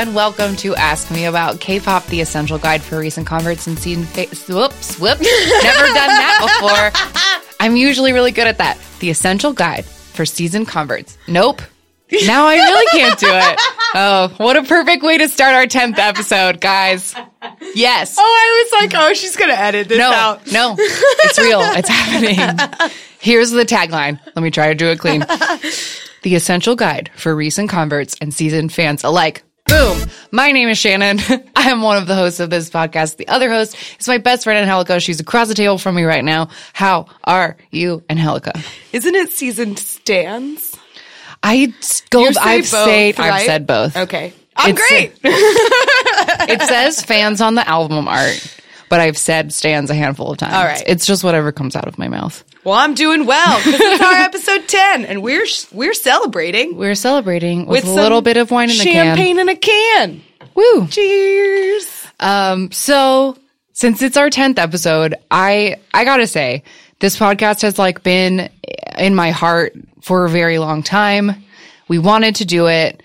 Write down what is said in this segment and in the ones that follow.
and welcome to Ask Me About K-pop, the essential guide for recent converts and season. Fa- whoops, whoops, never done that before. I'm usually really good at that. The essential guide for season converts. Nope. Now I really can't do it. Oh, what a perfect way to start our 10th episode, guys. Yes. Oh, I was like, oh, she's gonna edit this No, out. no, it's real. It's happening. Here's the tagline. Let me try to do it clean. The essential guide for recent converts and seasoned fans alike. Boom. My name is Shannon. I am one of the hosts of this podcast. The other host is my best friend, Angelica. She's across the table from me right now. How are you, Angelica? Isn't it season stands? I go, say I've both, said, I've said both. Okay. I'm It's- great. It says fans on the album art, but I've said stands a handful of times. All right. It's just whatever comes out of my mouth. Well, I'm doing well because it's our episode 10 and we're we're celebrating We're celebrating with, a little bit of wine in the can. champagne in a can. Woo. Cheers. Um, so since it's our 10th episode, I, I gotta say, this podcast has like been in my heart for a very long time. We wanted to do it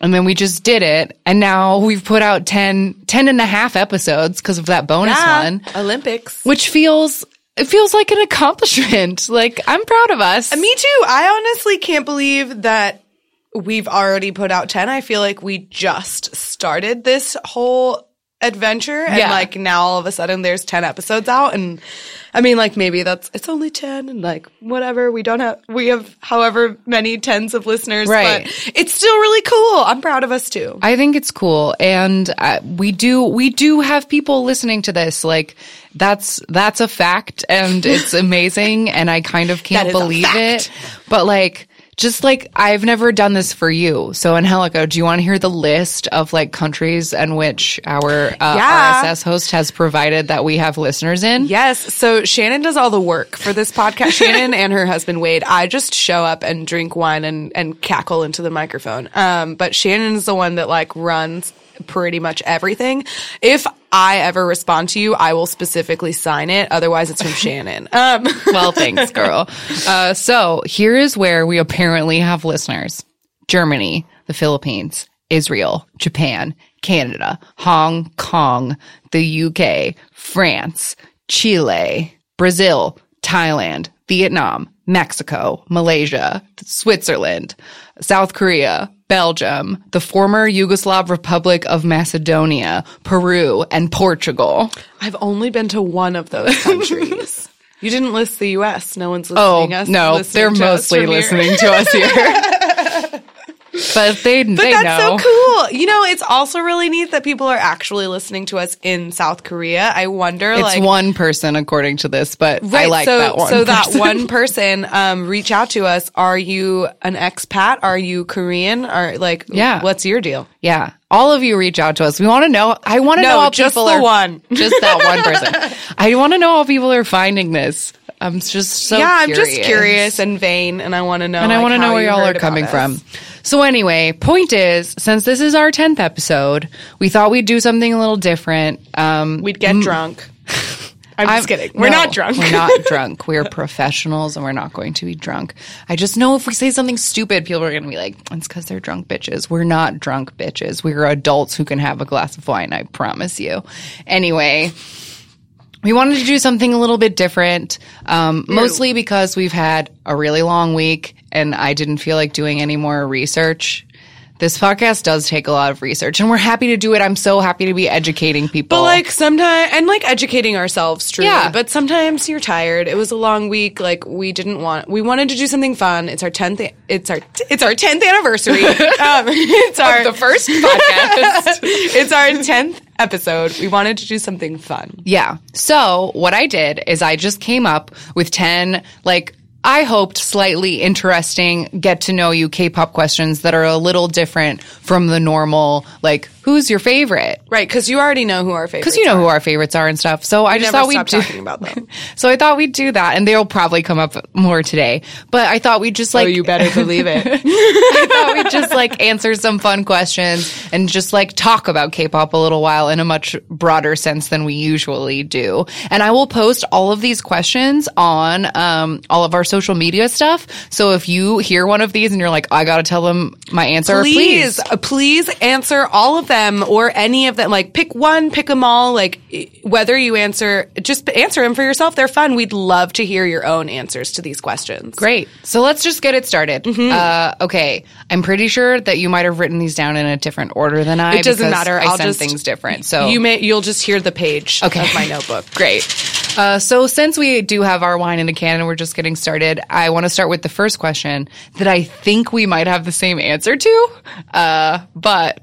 and then we just did it. And now we've put out 10, 10 and a half episodes because of that bonus one, Olympics. which feels, it feels like an accomplishment. Like I'm proud of us. Me too. I honestly can't believe that we've already put out 10. I feel like we just started this whole adventure and Yeah. like now all of a sudden there's 10 episodes out and I mean like maybe that's it's only 10 and like whatever we don't have we have however many tens of listeners Right. but it's still really cool. I'm proud of us too. I think it's cool, and uh, we do we do have people listening to this. Like that's that's a fact, and it's amazing, and I kind of can't That is a believe it. But like, just like I've never done this for you. So, Angelica, do you want to hear the list of like countries in which our uh, Yeah. RSS host has provided that we have listeners in? Yes. So Shannon does all the work for this podcast. Shannon and her husband Wade. I just show up and drink wine and, and cackle into the microphone. Um, but Shannon is the one that like runs pretty much everything. If I ever respond to you, I will specifically sign it. Otherwise it's from Shannon. Um, Well, thanks, girl. Uh, so here is where we apparently have listeners Germany, the Philippines, Israel, Japan, Canada, Hong Kong, the UK, France, Chile, Brazil, Thailand, Vietnam, Mexico, Malaysia, Switzerland, South Korea, Belgium, the former Yugoslav Republic of Macedonia, Peru, and Portugal. I've only been to one of those countries. You didn't list the U.S. No one's Oh listening us. no, listening they're mostly listening to us here. but they But they that's know. so cool. You know, it's also really neat that people are actually listening to us in South Korea. I wonder, It's like, one person according to this, but I Right, like so, that one. So that one person, um, reach out to us. Are you an expat? Are you Korean? Or like, Yeah. what's your deal? yeah, all of you reach out to us. We want to know. I want to No, know how just people the are. one. just that one person. I want to know how people are finding this. I'm just so yeah, I'm just curious and vain, and I want to know. and I want to know where y'all are coming from. So anyway, point is, since this is our tenth episode, we thought we'd do something a little different. Um, We'd get drunk. I'm, I'm- just kidding. We're no, not drunk. We're not drunk. We're professionals and we're not going to be drunk. I just know if we say something stupid, people are going to be like, it's because they're drunk bitches. We're not drunk bitches. We're adults who can have a glass of wine, I promise you. Anyway. We wanted to do something a little bit different, um, mostly because we've had a really long week and I didn't feel like doing any more research. This podcast does take a lot of research and we're happy to do it. I'm so happy to be educating people. But like sometimes, and like educating ourselves, truly. Yeah. But sometimes you're tired. It was a long week. Like we didn't want. We wanted to do something fun. It's our tenth. It's our. It's our tenth anniversary. um, it's our the first podcast. it's our tenth episode. We wanted to do something fun. Yeah. So what I did is I just came up with 10, like, I hoped slightly interesting get to know you K-pop questions that are a little different from the normal, like, who's your favorite? Right, because you already know who our favorites. Because you know who our favorites are and stuff. So I just never thought we'd do, talking about them. so I thought we'd do that and they'll probably come up more today. But I thought we'd just like, oh, you better believe it. I thought we'd just like answer some fun questions and just like talk about K-pop a little while in a much broader sense than we usually do. And I will post all of these questions on um, all of our social media stuff. So if you hear one of these and you're like, I got to tell them my answer, please. please, uh, please answer all of them or any of them. Like pick one, pick them all. Like whether you answer, just answer them for yourself. They're fun. We'd love to hear your own answers to these questions. Great. So let's just get it started. Mm-hmm. Uh, okay. I'm pretty sure that you might have written these down in a different order than I. It doesn't matter. I I'll send just- things different. So You may, you'll just hear the page Okay. of my notebook. Great. Uh, so since we do have our wine in a can and we're just getting started, I want to start with the first question that I think we might have the same answer to. Uh, but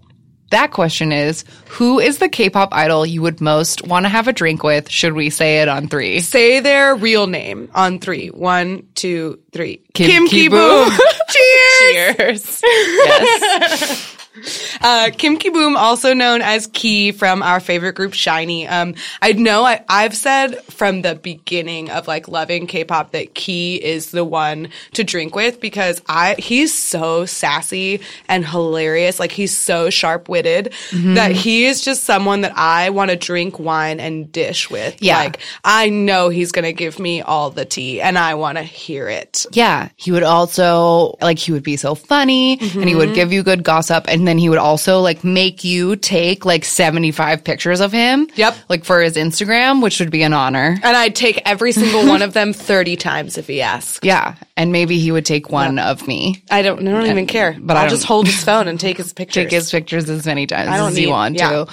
that question is, who is the K-pop idol you would most want to have a drink with? Should we say it on three? Say their real name on three. One, two, three. Kim Ki Kibum. Boom. Cheers. Cheers. yes. Uh, Kim Kibum, also known as Key from our favorite group SHINee. Um, I know I, I've said from the beginning of like loving K-pop that Key is the one to drink with because I he's so sassy and hilarious. Like he's so sharp witted that he is just someone that I want to drink wine and dish with. Yeah. Like I know he's gonna give me all the tea and I want to hear it. Yeah, he would also like he would be so funny and he would give you good gossip and then he would also like make you take like 75 pictures of him. Yep. Like for his Instagram, which would be an honor. And I'd take every single one of them 30 times if he asked. Yeah, and maybe he would take one of me. I don't. I don't even care. but I'll just hold his phone and take his pictures. Take his pictures as many times as you need- want yeah. to.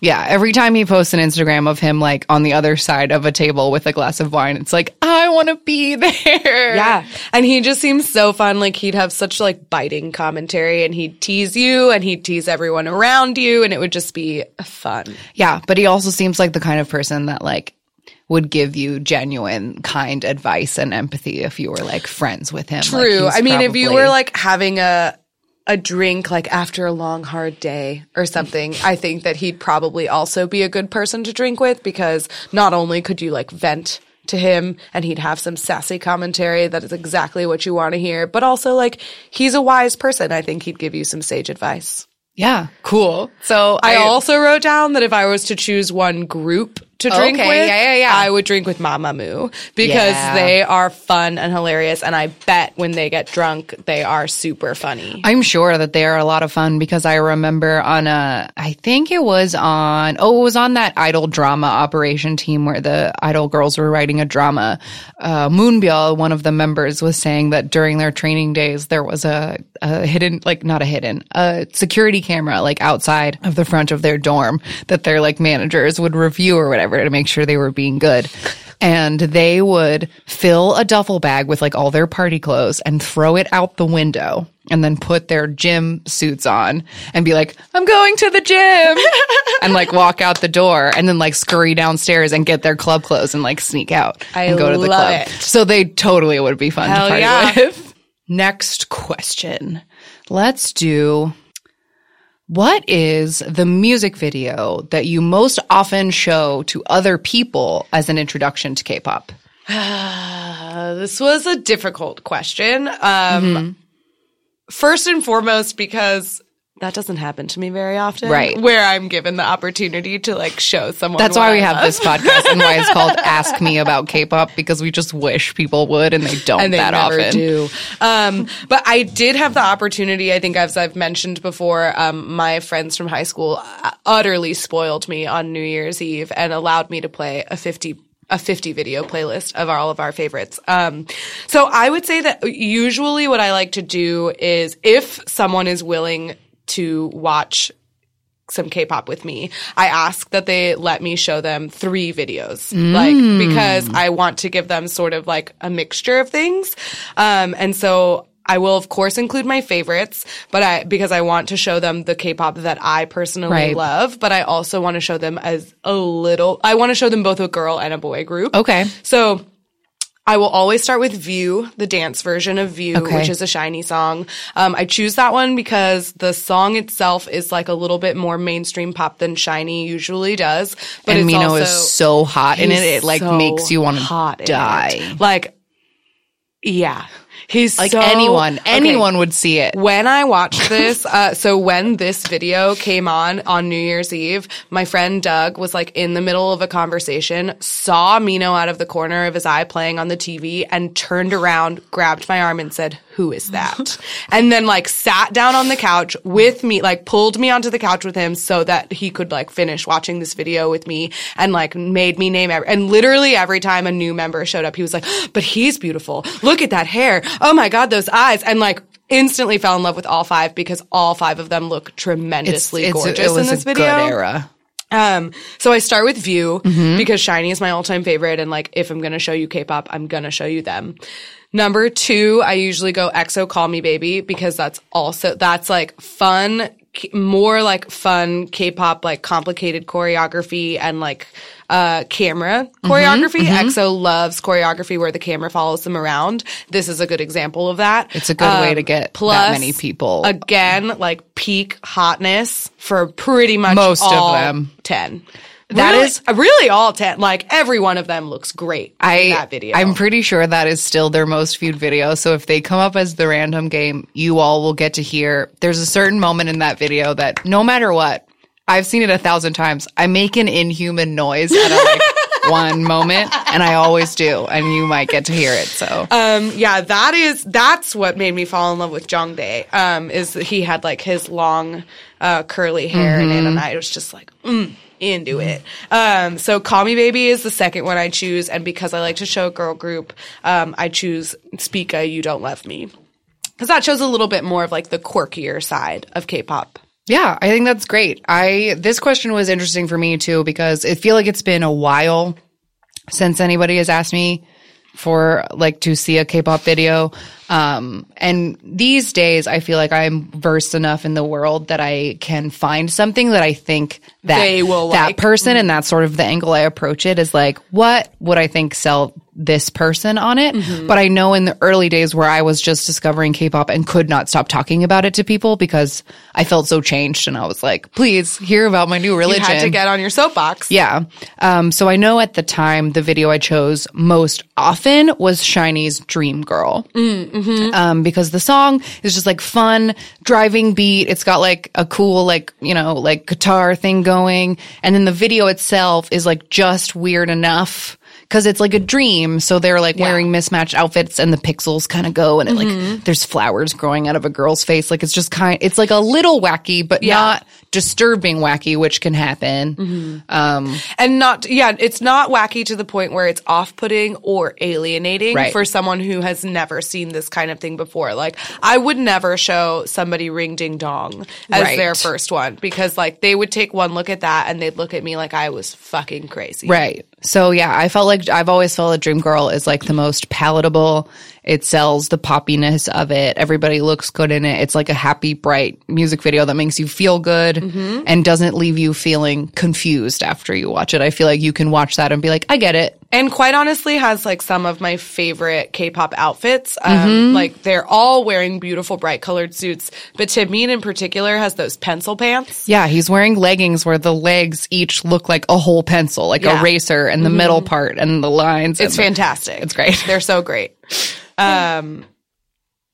Yeah, every time he posts an Instagram of him like on the other side of a table with a glass of wine, it's like, I want to be there. yeah, and he just seems so fun. Like he'd have such like biting commentary, and he'd tease you, and he'd tease everyone around you, and it would just be fun. Yeah, but he also seems like the kind of person that like would give you genuine kind advice and empathy if you were like friends with him. True. he's I mean, if you were like having a a drink like after a long hard day or something, I think that he'd probably also be a good person to drink with because not only could you like vent to him and he'd have some sassy commentary that is exactly what you want to hear, but also like he's a wise person. I think he'd give you some sage advice. yeah, cool. So I also wrote down that if I was to choose one group to drink Okay, with, yeah, yeah, yeah. I would drink with Mamamoo because Yeah. they are fun and hilarious, and I bet when they get drunk, they are super funny. I'm sure that they are a lot of fun because I remember on a, I think it was on, oh, it was on that Idol drama operation team where the Idol girls were writing a drama. Uh, Moonbyul, one of the members, was saying that during their training days, there was a, a hidden, like not a hidden, a security camera like outside of the front of their dorm that their like managers would review or whatever to make sure they were being good. And they would fill a duffel bag with like all their party clothes and throw it out the window and then put their gym suits on and be like, I'm going to the gym and like walk out the door and then like scurry downstairs and get their club clothes and like sneak out I and go to the club. it. So they totally would be fun Hell to party yeah. with. Next question. Let's do what is the music video that you most often show to other people as an introduction to K-pop? This was a difficult question. Um, Mm-hmm. First and foremost, because that doesn't happen to me very often, Right. Where I'm given the opportunity to like show someone. That's why we have this podcast and why it's called Ask Me About K-pop because we just wish people would and they don't and they that never often. do. Um, but I did have the opportunity. I think, as I've mentioned before, um, my friends from high school uh, utterly spoiled me on New Year's Eve and allowed me to play a fifty. A 50 video playlist of all of our favorites. Um, so I would say that usually what I like to do is if someone is willing to watch some K-pop with me, I ask that they let me show them three videos, like because I want to give them sort of like a mixture of things. Um, and so I will of course include my favorites, but I because I want to show them the K-pop that I personally Right. love, but I also want to show them as a little. I want to show them both a girl and a boy group. Okay. So I will always start with View, the dance version of View, Okay. which is a SHINee song. Um, I choose that one because the song itself is like a little bit more mainstream pop than SHINee usually does. But and Minho also, is so hot in it, it like so makes you want to die. Like, yeah. He's Like so- anyone, Okay. anyone would see it. When I watched this, uh, so when this video came on on New Year's Eve, my friend Doug was like in the middle of a conversation, saw Minho out of the corner of his eye playing on the TV, and turned around, grabbed my arm, and said, "Who is that?" and then like sat down on the couch with me, like pulled me onto the couch with him so that he could like finish watching this video with me, and like made me name every. And literally every time a new member showed up, he was like, "But he's beautiful. Look at that hair. Oh my god, those eyes!" And like instantly fell in love with all five because all five of them look tremendously gorgeous it was in this a video. good era. Um, so I start with View Mm-hmm. because SHINee is my all-time favorite, and like if I'm gonna show you K-pop, I'm gonna show you them. Number two, I usually go EXO Call Me Baby because that's also that's like fun, more like fun K-pop, like complicated choreography and like uh camera Mm-hmm, choreography. EXO loves choreography where the camera follows them around. This is a good example of that. It's a good way to get that plus, many people. again like peak hotness for pretty much Most of them. 10 That really, is- really all 10 like every one of them looks great I, in that video I'm pretty sure that is still their most viewed video. So if they come up as the random game, you all will get to hear. There's a certain moment in that video that no matter what, I've seen it a thousand times. I make an inhuman noise at a, like one moment, and I always do, and you might get to hear it. So um yeah that is that's what made me fall in love with Jongdae um is that he had like his long uh curly hair Mm-hmm. and I was just like mm, into it um so call me baby is the second one I choose and because I like to show a girl group um I choose Spica you don't love me because that shows a little bit more of like the quirkier side of K-pop Yeah, I think that's great. I this question was interesting for me too because I feel like it's been a while since anybody has asked me for like to see a K-pop video. Um and these days I feel like I'm versed enough in the world that I can find something that I think that They will that like. person and that's sort of the angle I approach it is like what would I think sell this person on it. Mm-hmm. But I know in the early days where I was just discovering K-pop and could not stop talking about it to people because I felt so changed and I was like, please hear about my new you religion. had to get on your soapbox yeah. Um, so I know at the time the video I chose most often was SHINee's Dream Girl. Um, because the song is just like fun, driving beat. It's got like a cool, like, you know, like guitar thing going. And then the video itself is like just weird enough. Cause it's like a dream. So they're like wearing mismatched outfits and the pixels kind of go and it like, there's flowers growing out of a girl's face. Like it's just kind, it's like a little wacky, but not disturbing wacky, which can happen. Um, and not yeah it's not wacky to the point where it's off-putting or alienating Right. for someone who has never seen this kind of thing before like i would never show somebody ring ding dong as Right. their first one because like they would take one look at that and they'd look at me like i was fucking crazy Right. So yeah, I felt like I've always felt that Dream Girl is like the most palatable. It sells the poppiness of it. Everybody looks good in it. It's like a happy, bright music video that makes you feel good and doesn't leave you feeling confused after you watch it. I feel like you can watch that and be like, I get it. and quite honestly has like some of my favorite k-pop outfits um, Mm-hmm. like they're all wearing beautiful bright colored suits but Taemin in particular has those pencil pants Yeah, he's wearing leggings where the legs each look like a whole pencil, like Yeah. a racer, and the middle part and the lines. It's and the- fantastic. It's great. They're so great. Um,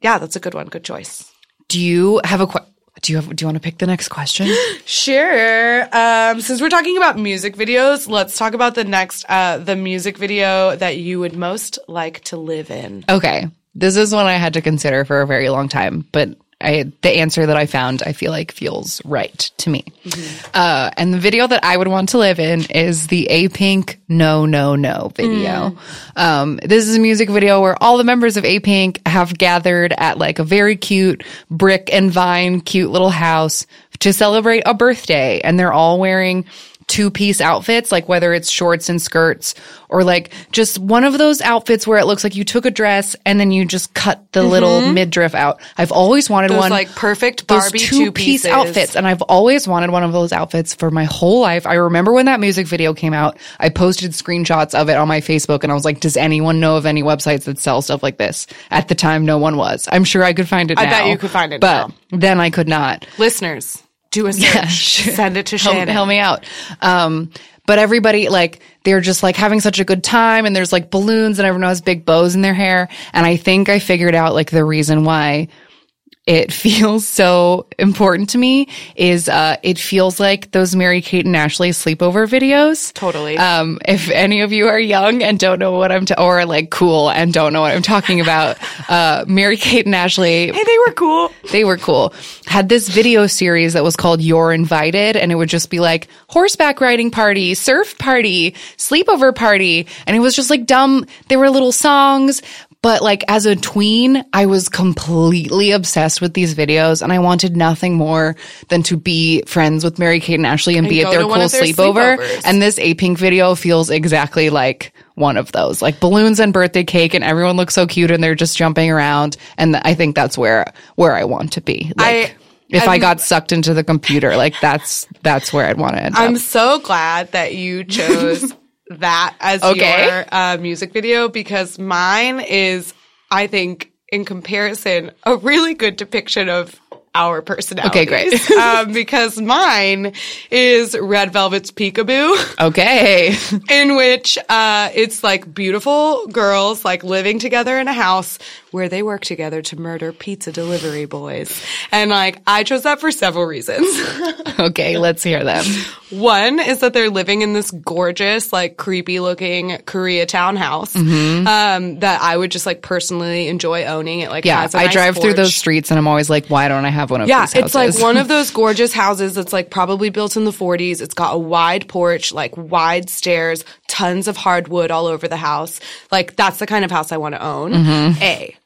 yeah, that's a good one. Good choice. Do you have a que- do you have do you want to pick the next question? Sure. Um, since we're talking about music videos, let's talk about the next, uh, the music video that you would most like to live in. Okay. This is one I had to consider for a very long time, but I, the answer that I found, I feel like feels right to me. Uh, and the video that I would want to live in is the A Pink No No No video. Um, this is a music video where all the members of A Pink have gathered at like a very cute brick and vine, cute little house to celebrate a birthday. And they're all wearing two piece outfits, like whether it's shorts and skirts or like just one of those outfits where it looks like you took a dress and then you just cut the little mm-hmm. midriff out. I've always wanted Those one like perfect Barbie two two piece outfits and I've always wanted one of those outfits for my whole life. I remember when that music video came out, I posted screenshots of it on my Facebook and I was like, does anyone know of any websites that sell stuff like this? At the time, no one was. I'm sure I could find it I now. bet you could find it But now. then I could not. Listeners, Do a search. Send it to help, help me out. Um, but everybody like they're just like having such a good time and there's like balloons and everyone has big bows in their hair. And I think I figured out like the reason why it feels so important to me is uh it feels like those Mary Kate and Ashley sleepover videos. Totally. Um if any of you are young and don't know what I'm ta- or like cool and don't know what I'm talking about, uh Mary Kate and Ashley Hey, they were cool. they were cool. Had this video series that was called You're Invited, and it would just be like horseback riding party, surf party, sleepover party. And it was just like dumb. They were little songs. But like as a tween, I was completely obsessed with these videos and I wanted nothing more than to be friends with Mary Kate and Ashley and, be at their cool their sleepover. sleepovers. And this A Pink video feels exactly like one of those, like balloons and birthday cake, and everyone looks so cute and they're just jumping around. And I think that's where where I want to be. Like, I- if i I'm- got sucked into the computer, like that's that's where I'd want to end I'm up. so glad that you chose that as Okay. your uh, music video because mine is, I think, in comparison, a really good depiction of our personalities. Okay, great. um, because mine is Red Velvet's Peekaboo. Okay, in which uh, it's like beautiful girls like living together in a house where they work together to murder pizza delivery boys. And like I chose that for several reasons. okay, let's hear them. One is that they're living in this gorgeous, like creepy looking Koreatown house um, that I would just like personally enjoy owning. It like Yeah, a I nice drive through those streets and I'm always like, why don't I have one of Yeah, these houses? it's like one of those gorgeous houses that's like probably built in the 40s. It's got a wide porch, like wide stairs, tons of hardwood all over the house. Like that's the kind of house I want to own. Mm-hmm. A.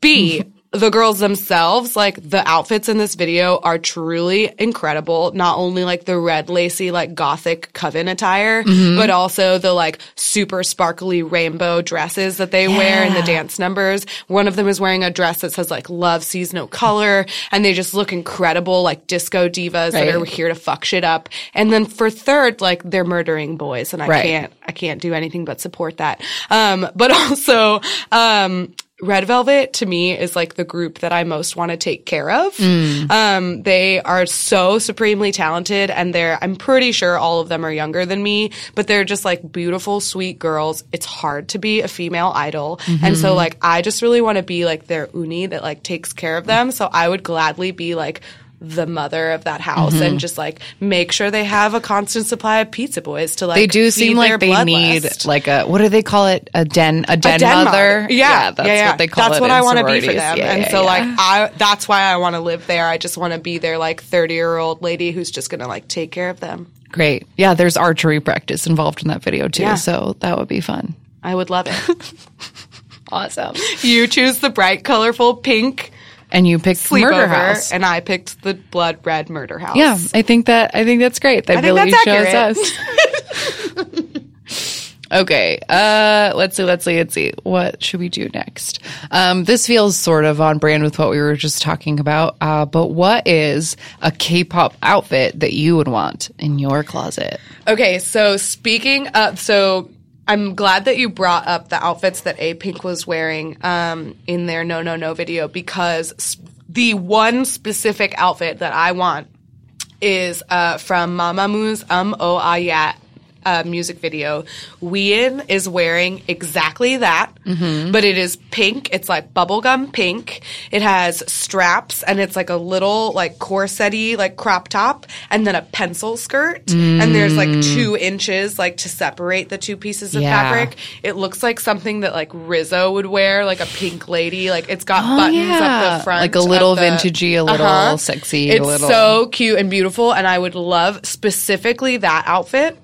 B. The girls themselves, like the outfits in this video are truly incredible. Not only like the red lacy, like gothic coven attire, Mm-hmm. but also the like super sparkly rainbow dresses that they wear in the dance numbers. One of them is wearing a dress that says like love sees no color and they just look incredible like disco divas that are here to fuck shit up. And then for third, like they're murdering boys and I Right. can't, I can't do anything but support that. Um, but also, um, Red Velvet to me is like the group that I most want to take care of. Mm. Um, they are so supremely talented and they're, I'm pretty sure all of them are younger than me, but they're just like beautiful, sweet girls. It's hard to be a female idol. And so Mm-hmm. like, I just really want to be like their unnie that like takes care of them. So I would gladly be like, the mother of that house Mm-hmm. and just like make sure they have a constant supply of pizza boys to like they do seem like they need bloodlust. like a what do they call it? A den, a den, A den mother. Yeah, that's yeah, yeah. what they call it. That's it. what I want to be for them. Yeah, and yeah, so yeah. like I that's why I want to live there. I just want to be their like 30-year-old lady who's just to like take care of them. great. Yeah, there's archery practice involved in that video too, Yeah. so that would be fun. I would love it. Awesome. you choose the bright colorful pink And you picked the Murder House. and I picked the blood red murder house. Yeah, I think that I think that's great. That I think really that's shows us. okay, uh, let's see, let's see, let's see. What should we do next? Um, this feels sort of on brand with what we were just talking about. Uh, but what is a K-pop outfit that you would want in your closet? Okay, so speaking of, so I'm glad that you brought up the outfits that A Pink was wearing um, in their No No No video because s- the one specific outfit that I want is uh, from Mamamoo's Um Oh Ah Yeah uh, music video. Wheein is wearing exactly that, mm-hmm. but it is pink. It's like bubblegum pink. It has straps and it's like a little like corsetty like crop top and then a pencil skirt. And there's like mm. two inches like to separate the two pieces of Yeah. fabric. It looks like something that like Rizzo would wear, like a pink lady. Like it's got Oh, buttons yeah. up the front. Like a little the- vintagey, a little uh-huh. sexy, a It's little- so cute and beautiful, and I would love specifically that outfit.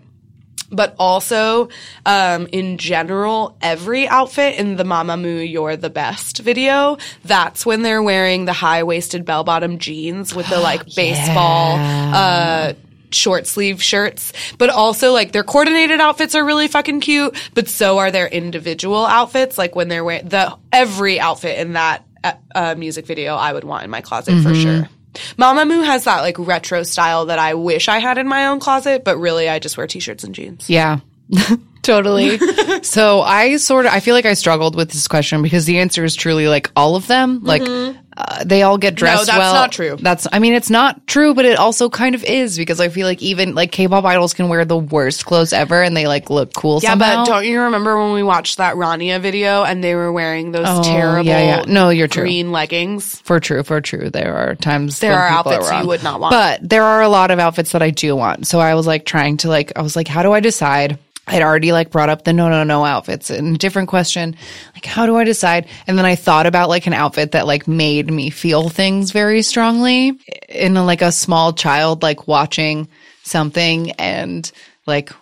But also, um, in general, every outfit in the Mamamoo You're the Best video, that's when they're wearing the high waisted bell bottom jeans with the like baseball, uh, short sleeve shirts, but also like their coordinated outfits are really fucking cute, but so are their individual outfits. Like when they're wearing the, every outfit in that uh, uh, music video I would want in my closet for sure. Mamamoo has that like retro style that I wish I had in my own closet, but really I just wear t-shirts and jeans. Yeah. totally. so I sort of I feel like I struggled with this question because the answer is truly like all of them. Like mm-hmm. Uh, they all get dressed No, that's well. not true. That's I mean it's not true, but it also kind of is because I feel like even like K-pop idols can wear the worst clothes ever and they like look cool Yeah, somehow. but don't you remember when we watched that Rania video and they were wearing those Oh, terrible yeah, yeah. No, you're true. green leggings? For true, for true. There are times There are outfits you wrong. would not want. But there are a lot of outfits that I do want. So I was like trying to like I was like, how do I decide? I'd already like brought up the no no no outfits and a different question. Like, how do I decide? And then I thought about like an outfit that like made me feel things very strongly in like a small child like watching something and like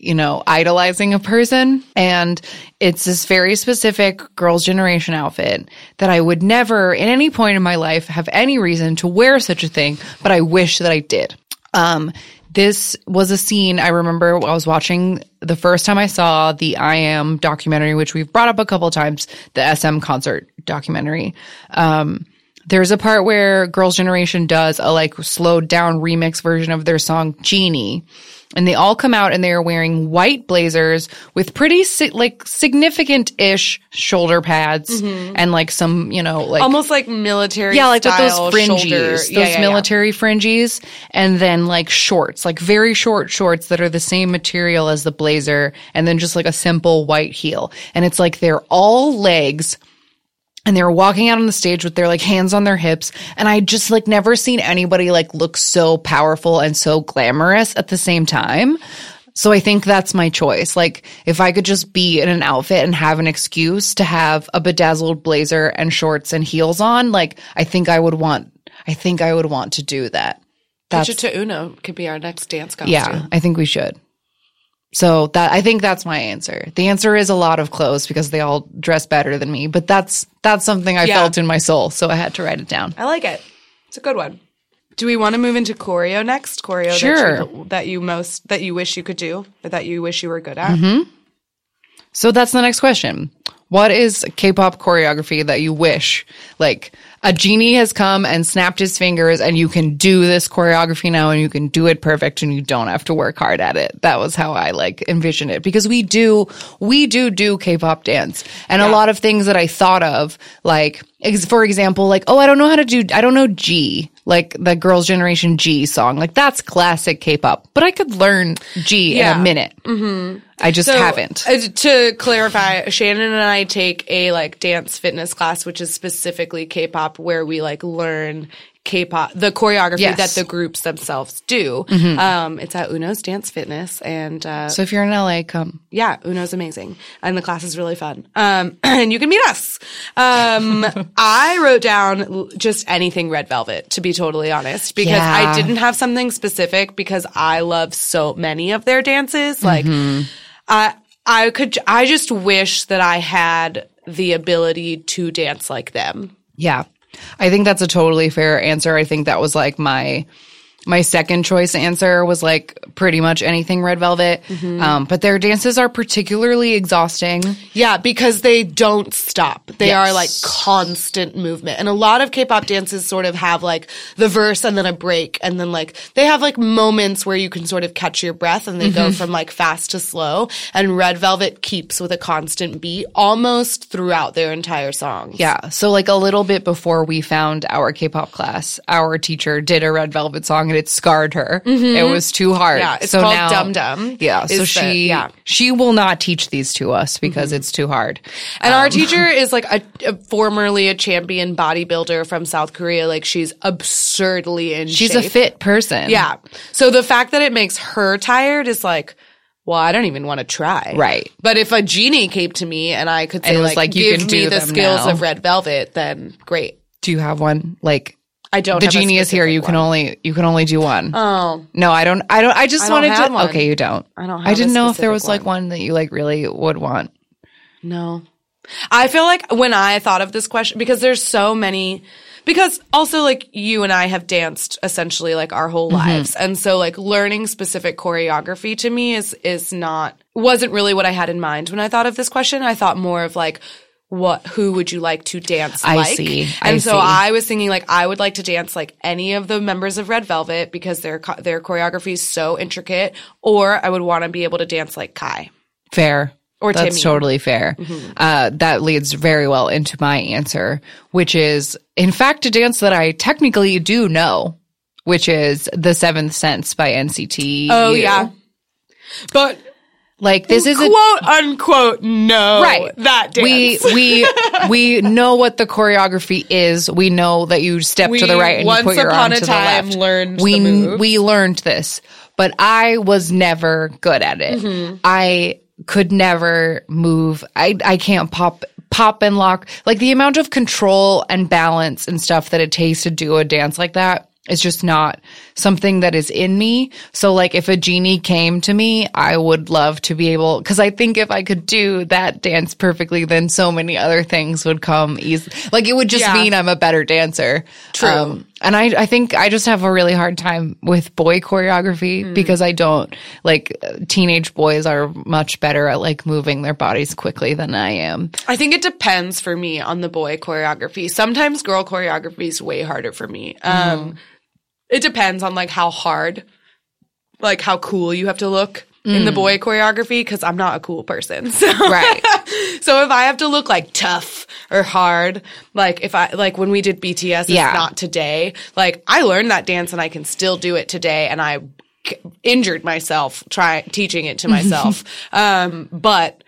you know, idolizing a person. And it's this very specific girls' generation outfit that I would never, in any point in my life, have any reason to wear such a thing, but I wish that I did. Um, this was a scene I remember I was watching the first time I saw the I Am documentary, which we've brought up a couple times, the SM concert documentary. Um, there's a part where Girls' Generation does a like slowed down remix version of their song Genie. And they all come out and they are wearing white blazers with pretty si- like significant ish shoulder pads mm-hmm. and like some, you know, like Almost like military yeah, like style those fringes, shoulder- those yeah, yeah, yeah. military fringes, and then like shorts, like very short shorts that are the same material as the blazer, and then just like a simple white heel. And it's like they're all legs. And they were walking out on the stage with their like hands on their hips. And I just like never seen anybody like look so powerful and so glamorous at the same time. So I think that's my choice. Like if I could just be in an outfit and have an excuse to have a bedazzled blazer and shorts and heels on, like I think I would want I think I would want to do that. Pitch it to Uno could be our next dance costume. Yeah, I think we should. So that I think that's my answer. The answer is a lot of clothes because they all dress better than me, but that's that's something I Yeah. felt in my soul, so I had to write it down. I like it. It's a good one. Do we want to move into choreo next? Choreo Sure. that, you, that you most that you wish you could do, or that you wish you were good at. Mm-hmm. So that's the next question. What is K-pop choreography that you wish like a genie has come and snapped his fingers and you can do this choreography now and you can do it perfect and you don't have to work hard at it. That was how I like envisioned it because we do we do do K-pop dance and a lot of things that I thought of like for example like oh I don't know how to do I don't know G like the Girls Generation G song like that's classic K-pop but I could learn G in a minute. Mm-hmm. I just So, haven't. uh, to clarify, Shannon and I take a like dance fitness class, which is specifically K-pop, where we like learn K-pop, the choreography Yes. that the groups themselves do. Um, it's at Uno's Dance Fitness, and uh, So if you're in LA, come. yeah, Uno's amazing, and the class is really fun. Um, and you can meet us. Um, I wrote down just anything Red Velvet, to be totally honest, because Yeah. I didn't have something specific because I love so many of their dances. Like, I I could I just wish that I had the ability to dance like them. Yeah. I think that's a totally fair answer. I think that was like my my second choice answer was like pretty much anything red velvet. Mm-hmm. Um, but their dances are particularly exhausting. Yeah, because they don't stop. They Yes. are like constant movement. And a lot of K-pop dances sort of have like the verse and then a break and then like they have like moments where you can sort of catch your breath and they go from like fast to slow. And Red Velvet keeps with a constant beat almost throughout their entire song. Yeah. So like a little bit before we found our K-pop class, our teacher did a red velvet song and it scarred her. It was too hard. Mm-hmm. Yeah, it's so called now, Dumb Dumb, Yeah. So the- she yeah. Mm-hmm. she will not teach these to us because it's too hard. And Um, our teacher is like a, a formerly a champion bodybuilder from South Korea. Like she's absurdly in shape. She's shape. a fit person. Yeah. So the fact that it makes her tired is like, well, I don't even want to try. Right. But if a genie came to me and I could say And it was like, like, you give can me the skills now. of red velvet, then great. Do you have one? Like I don't the genie is here. You can one. only you can only do one. Oh, No, I don't. I don't. I just I wanted to. one. Okay, you don't. I don't I didn't know if there was specific like one that you like really would want. no. I feel like when I thought of this question, because there's so many, because also like you and I have danced essentially like our whole Mm-hmm. lives. And so like learning specific choreography to me is, is not, wasn't really what I had in mind when I thought of this question. I thought more of like, what, who would you like to dance I like? see. I And so see. I was thinking like I would like to dance like any of the members of Red Velvet because their, their choreography is so intricate, or I would want to be able to dance like Kai. Fair. Or That's Taemin. totally fair. Uh, that leads very well into my answer, which is, in fact, a dance that I technically do know, which is The Seventh Sense by NCT. Oh yeah. But Like, this is a quote unquote no right. that dance. we we we know what the choreography is. We know that you step to the right and once you put your upon arm a to the time left learned we we learned this but i was never good at it. Mm-hmm. i could never move. I i can't pop pop and lock. Like the amount of control and balance and stuff that it takes to do a dance like that is just not something that is in me. So like if a genie came to me, I would love to be able cuz I think if I could do that dance perfectly then so many other things would come easy. Like it would just Yeah. mean I'm a better dancer. True. and I I think I just have a really hard time with boy choreography Hmm. because I don't like teenage boys are much better at like moving their bodies quickly than I am. I think it depends for me on the boy choreography. Sometimes girl choreography is way harder for me. Um, it depends on like how hard, like how cool you have to look in the boy choreography because I'm not a cool person. So. Right. So if I have to look like tough or hard, like if I like when we did BTS, it's Yeah. not today. Like I learned that dance and I can still do it today, and I injured myself trying teaching it to myself. um, but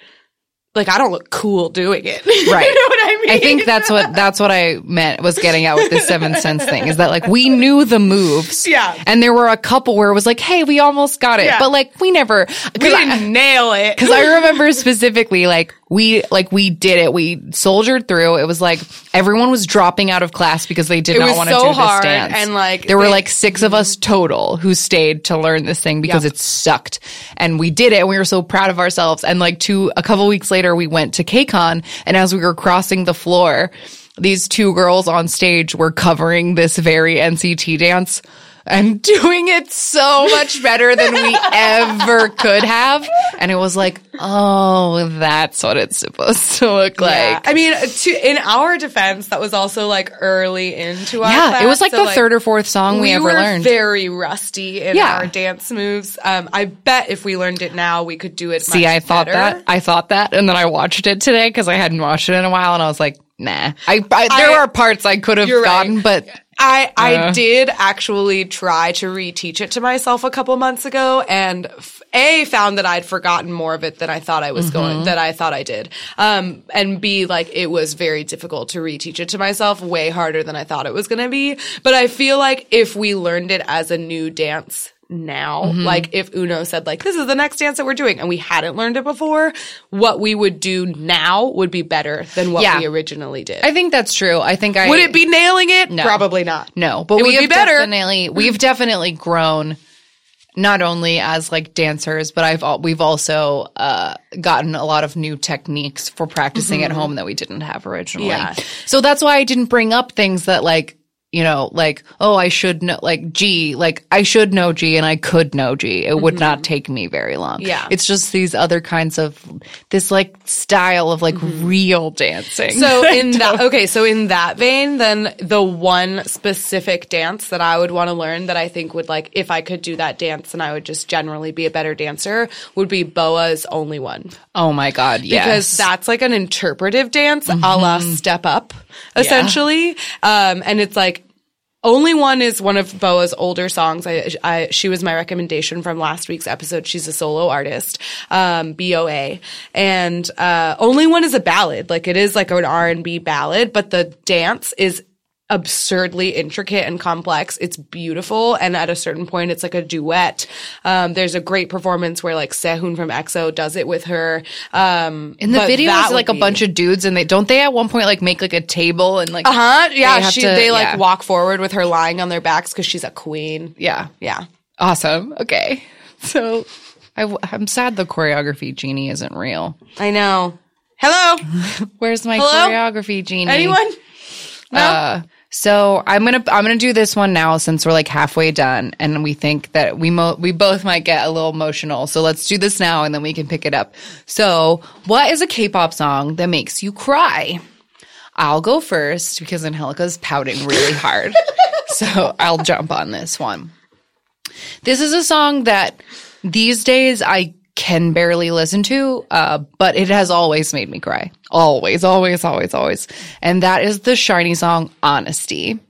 like I don't look cool doing it. Right. you know what I mean? I think that's what that's what I meant was getting out with the seventh sense thing is that like we knew the moves. Yeah. And there were a couple where it was like, hey, we almost got it. Yeah. But like we never we didn't nail it. Cause I remember specifically, like we, like we did it. We soldiered through. It was like everyone was dropping out of class because they did It not want to so do this hard, dance. and, like, there were like six of us total who stayed to learn this thing because Yep. it sucked, and we did it. and We were so proud of ourselves. And like two, a couple weeks later, we went to KCON, and as we were crossing the floor, these two girls on stage were covering this very NCT dance. And doing it so much better than we ever could have. And it was like, oh, that's what it's supposed to look Yeah. like. I mean, to, in our defense, that was also like early into our Yeah, class, it was like so, the third or fourth song we, ever were learned. very rusty in Yeah. our dance moves. Um, I bet if we learned it now, we could do it. See, I thought better. that. I thought that. And then I watched it today because I hadn't watched it in a while and I was like, nah. I, I there I- are parts I could have You're right. gotten, but I I Uh. did actually try to reteach it to myself a couple months ago, and f- a found that I'd forgotten more of it than I thought I was Mm-hmm. going that I thought I did. Um, and b like it was very difficult to reteach it to myself, way harder than I thought it was going to be. But I feel like if we learned it as a new dance now, Mm-hmm. like if Uno said like this is the next dance that we're doing, and we hadn't learned it before, what we would do now would be better than what Yeah. we originally did. I think that's true. I think I would it be nailing it? No. Probably not. No, but It we would be have better. definitely we've definitely grown not only as like dancers, but I've al- we've also uh, gotten a lot of new techniques for practicing at home that we didn't have originally. Yeah. So that's why I didn't bring up things that like you know like oh I should know like G like I should know G and I could know G. It would not take me very long. Yeah. it's just these other kinds of this like style of like real dancing. So in that okay, so in that vein, then the one specific dance that I would want to learn that I think would like if I could do that dance and I would just generally be a better dancer would be Boa's only one. oh my god, yes. Because that's like an interpretive dance a la Mm-hmm. step up, essentially. Um, and it's like only one is one of Boa's older songs. I, I, she was my recommendation from last week's episode. She's a solo artist, um, BOA, and uh, only one is a ballad. Like it is like an R and B ballad, but the dance is absurdly intricate and complex. It's beautiful, and at a certain point, it's like a duet. Um, there's a great performance where like Sehun from EXO does it with her. Um, In the video, it's like would a bunch of dudes, and they don't they at one point like make like a table and like Uh huh. Yeah, They she to- they like yeah. walk forward with her lying on their backs because she's a queen. yeah, Yeah. awesome. Okay, so I, am sad the choreography genie isn't real. I know. Hello, Where's my Hello? choreography genie? anyone? No. Uh, so I'm gonna I'm gonna do this one now since we're like halfway done, and we think that we mo- we both might get a little emotional. So let's do this now, and then we can pick it up. So, what is a K-pop song that makes you cry? I'll go first because Angelica's pouting really hard. so I'll jump on this one. This is a song that these days I can barely listen to, uh, but it has always made me cry. Always, always, always, always. And that is the SHINee song, Honesty.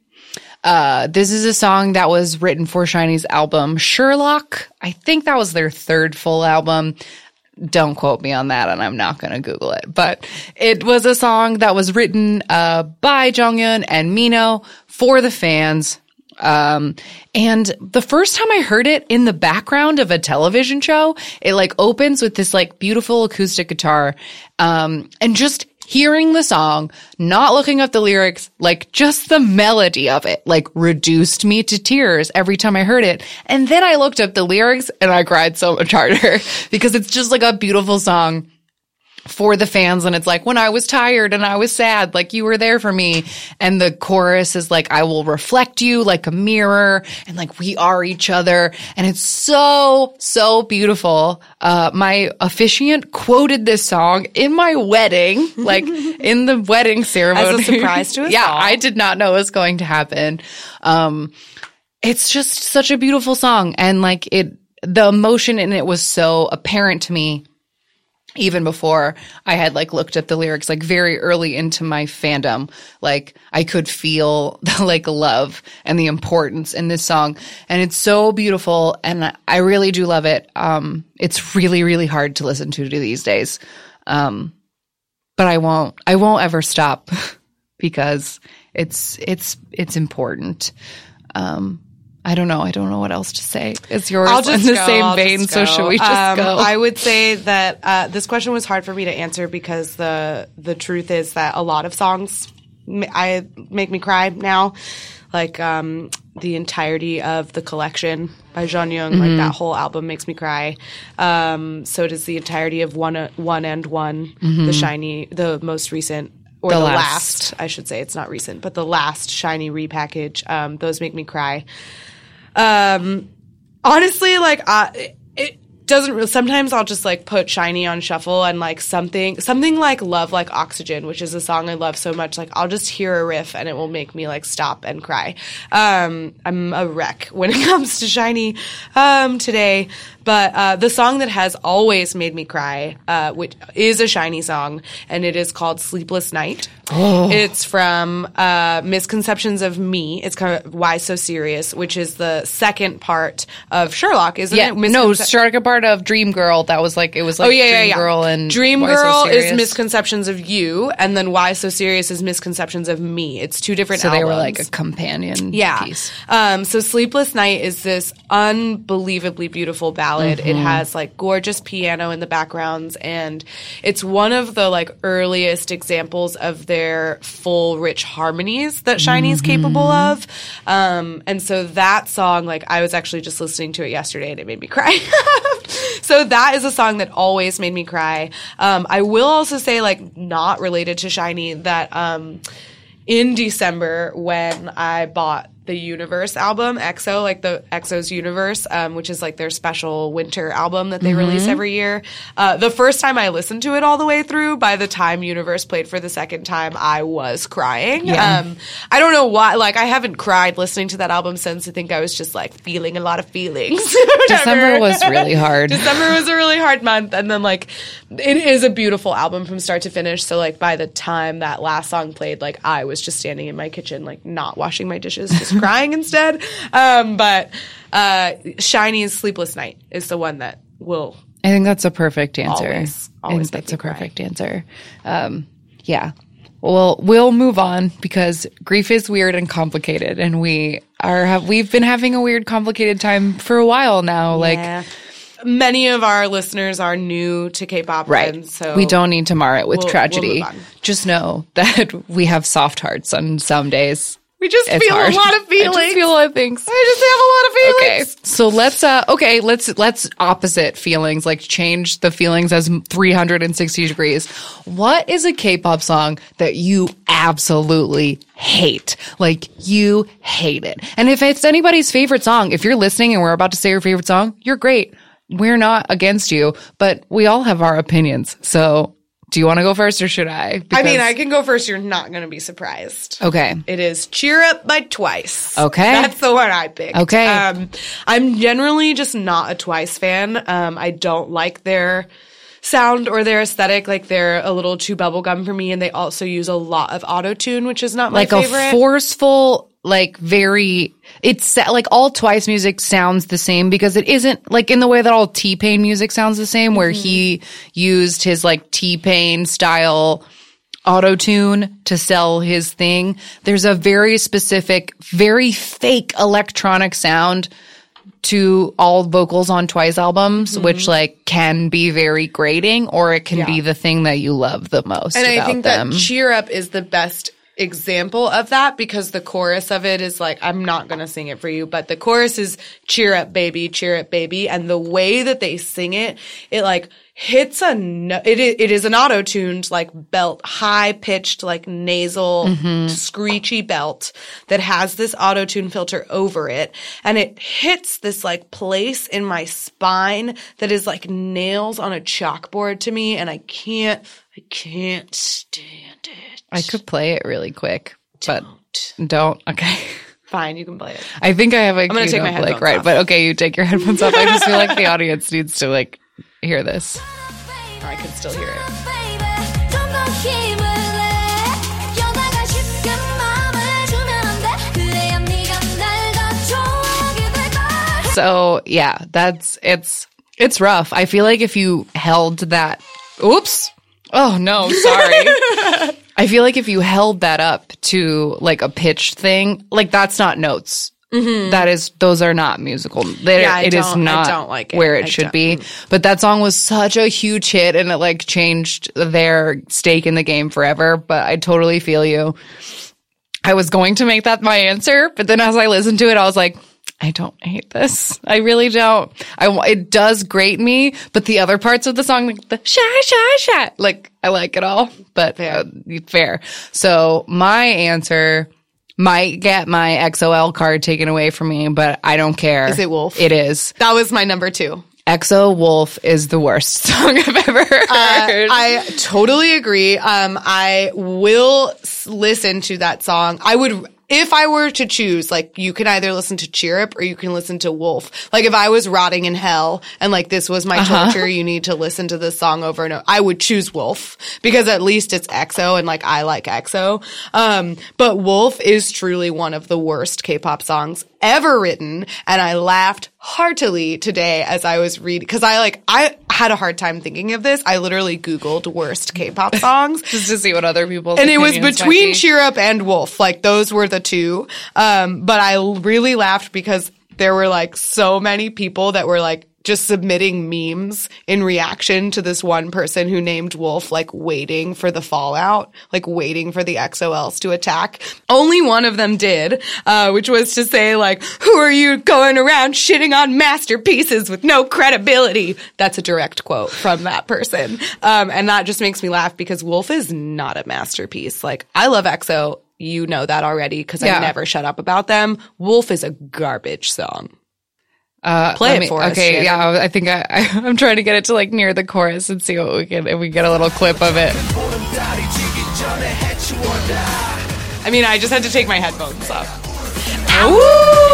Uh, this is a song that was written for SHINee's album Sherlock. I think that was their third full album. Don't quote me on that, and I'm not going to Google it. But it was a song that was written uh, by Jonghyun and Minho for the fans. Um, and the first time I heard it in the background of a television show, it like opens with this like beautiful acoustic guitar. Um, and just hearing the song, not looking up the lyrics, like just the melody of it, like reduced me to tears every time I heard it. And then I looked up the lyrics and I cried so much harder because it's just like a beautiful song for the fans and it's like when I was tired and I was sad, like you were there for me. And the chorus is like, I will reflect you like a mirror and like we are each other. And it's so, so beautiful. Uh, my officiant quoted this song in my wedding, like in the wedding ceremony. As a surprise to us yeah, all. I did not know it was going to happen. Um, it's just such a beautiful song. And like it, the emotion in it was so apparent to me even before I had like looked at the lyrics, like very early into my fandom, like I could feel the like love and the importance in this song. And it's so beautiful. And I really do love it. Um, it's really, really hard to listen to these days. Um, but I won't, I won't ever stop because it's, it's, it's important. Um, I don't know. I don't know what else to say. It's yours I'll just in the go, same I'll vein. So should we just Um, go? I would say that uh, this question was hard for me to answer because the the truth is that a lot of songs I make me cry now, like um, the entirety of the collection by Jonghyun. Mm-hmm. Like that whole album makes me cry. Um, so does the entirety of one one and one, the SHINee, the most recent. Or. The the, last. last. I should say it's not recent, but the last SHINee repackage. Um, those make me cry. Um, honestly, like, I, it doesn't really, sometimes I'll just like put SHINee on shuffle and like something, something like love, like oxygen, which is a song I love so much. Like, I'll just hear a riff and it will make me like stop and cry. Um, I'm a wreck when it comes to SHINee, um, today. But uh, the song that has always made me cry, uh, which is a SHINee song, and it is called "Sleepless Night." It's from uh, "Misconceptions of Me." It's kind of "Why So Serious," which is the second part of Sherlock, isn't yeah, it? no, Sherlock part of Dream Girl. That was like it was like Oh yeah, yeah, Dream yeah. Girl and Dream Why So Girl is misconceptions of you, and then Why So Serious is misconceptions of me. It's two different. So they were like a companion yeah. piece. Um, so Sleepless Night is this unbelievably beautiful ballad. It Mm-hmm. has like gorgeous piano in the backgrounds and it's one of the like earliest examples of their full rich harmonies that SHINee's capable Mm-hmm. of. Um, and so that song, like I was actually just listening to it yesterday and it made me cry. so that is a song that always made me cry. Um, I will also say like not related to SHINee that, um, in December when I bought the Universe album, EXO, like the EXO's Universe, um, which is like their special winter album that they release every year. Uh, the first time I listened to it all the way through, by the time Universe played for the second time, I was crying. Yeah. Um, I don't know why, like I haven't cried listening to that album since. I think I was just like feeling a lot of feelings. December was really hard. December was a really hard month, and then like it is a beautiful album from start to finish. So like by the time that last song played, like I was just standing in my kitchen, like not washing my dishes, crying instead. Um, but uh, SHINee's "Sleepless Night" is the one that will. I think that's a perfect answer. Always- always that's a cry. perfect answer. Um, yeah. Well, we'll move on because grief is weird and complicated, and we are have we've been having a weird, complicated time for a while now. Like, many of our listeners are new to K-pop, right? And so we don't need to mar it with we'll- we'll tragedy. on. Just know that we have soft hearts on some days. We just It's feel hard. a lot of feelings. I just feel a lot of things. I just have a lot of feelings. Okay. So let's uh okay, let's let's opposite feelings, like change the feelings as 360 degrees. What is a K-pop song that you absolutely hate? Like you hate it. And if it's anybody's favorite song, if you're listening and we're about to say your favorite song, you're great. We're not against you, but we all have our opinions. So Do you want to go first or should I? I mean, I can go first. You're not going to be surprised. Okay. It is Cheer Up by Twice. Okay. That's the one I picked. Okay. Um, I'm generally just not a Twice fan. Um, I don't like their sound or their aesthetic. Like they're a little too bubblegum for me. And they also use a lot of auto tune, which is not my like favorite. a forceful, like very, it's like all Twice music sounds the same because it isn't like in the way that all T Pain music sounds the same, where he mm-hmm. used his like T Pain style auto tune to sell his thing. There's a very specific, very fake electronic sound to all vocals on Twice albums, mm-hmm. which like can be very grating or it can be the thing that you love the most. and I think them. that Cheer Up is the best example of that because the chorus of it is like I'm not going to sing it for you but the chorus is cheer up baby cheer up baby and the way that they sing it it like hits a no- it is, it is an auto tuned like belt high pitched like nasal mm-hmm. screechy belt that has this auto tune filter over it and it hits this like place in my spine that is like nails on a chalkboard to me and I can't I can't stand it. I could play it really quick, but don't. don't. Okay. Fine, you can play it. I think I have a. I'm gonna take my headphones like, right, off. but okay, you take your headphones off. I just feel like the audience needs to like hear this. I can still hear it. So yeah, that's it's it's rough. I feel like if you held that oops Oh no, sorry. I feel like if you held that up to like a pitch thing, like that's not notes. That is, those are not musical. They, Mm-hmm. Yeah, I it is not don't like it. where it I should don't. be. But that song was such a huge hit and it like changed their stake in the game forever. But I totally feel you. I was going to make that my answer, but then as I listened to it, I was like, I don't hate this. I really don't. I it does grate me, but the other parts of the song, like the shy, shy, shy, like I like it all. But Fair. uh, fair. So my answer might get my EXO-L card taken away from me, but I don't care. Is it Wolf? It is. That was my number two. EXO Wolf is the worst song I've ever heard. I totally agree. Um, I will s- listen to that song. I would, if I were to choose, like, you can either listen to Cheer Up or you can listen to Wolf. Like, if I was rotting in hell and like this was my Uh-huh. torture, you need to listen to this song over and over. I would choose Wolf because at least it's EXO and like I like EXO. Um, but Wolf is truly one of the worst K-pop songs ever written. And I laughed heartily today as I was reading, cause I like, I had a hard time thinking of this. I literally Googled worst K-pop songs. just to see what other people. And it was between be. Cheer Up and Wolf. Like those were the two. Um, but I really laughed because there were like so many people that were like just submitting memes in reaction to this one person who named Wolf, like waiting for the fallout, like waiting for the EXO-Ls to attack. Only one of them did, uh, which was to say like, who are you going around shitting on masterpieces with no credibility? That's a direct quote from that person. Um, and that just makes me laugh because Wolf is not a masterpiece. Like, I love EXO. You know that already because Yeah. I never shut up about them. Wolf is a garbage song. Uh, Play let it me- for us, Okay, yeah, I think I, I, I'm trying to get it to like near the chorus and see what we can, if we get a little clip of it. I mean, I just had to take my headphones off. Like,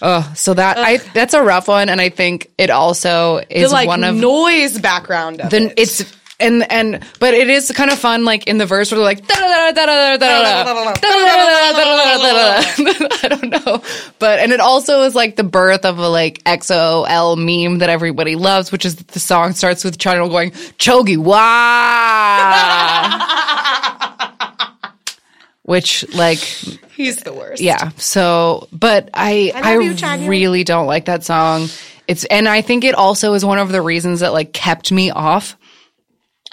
Oh, so that I that's a rough one, and I think it also the is like one of noise background of the it. it's and and but it is kind of fun, like in the verse where they're like. I don't know, but and it also is like the birth of a like EXO-L meme that everybody loves, which is the song starts with China going Chogi Wah, which like he's the worst. yeah. So, but I I, love you, really don't like that song. It's and I think it also is one of the reasons that like kept me off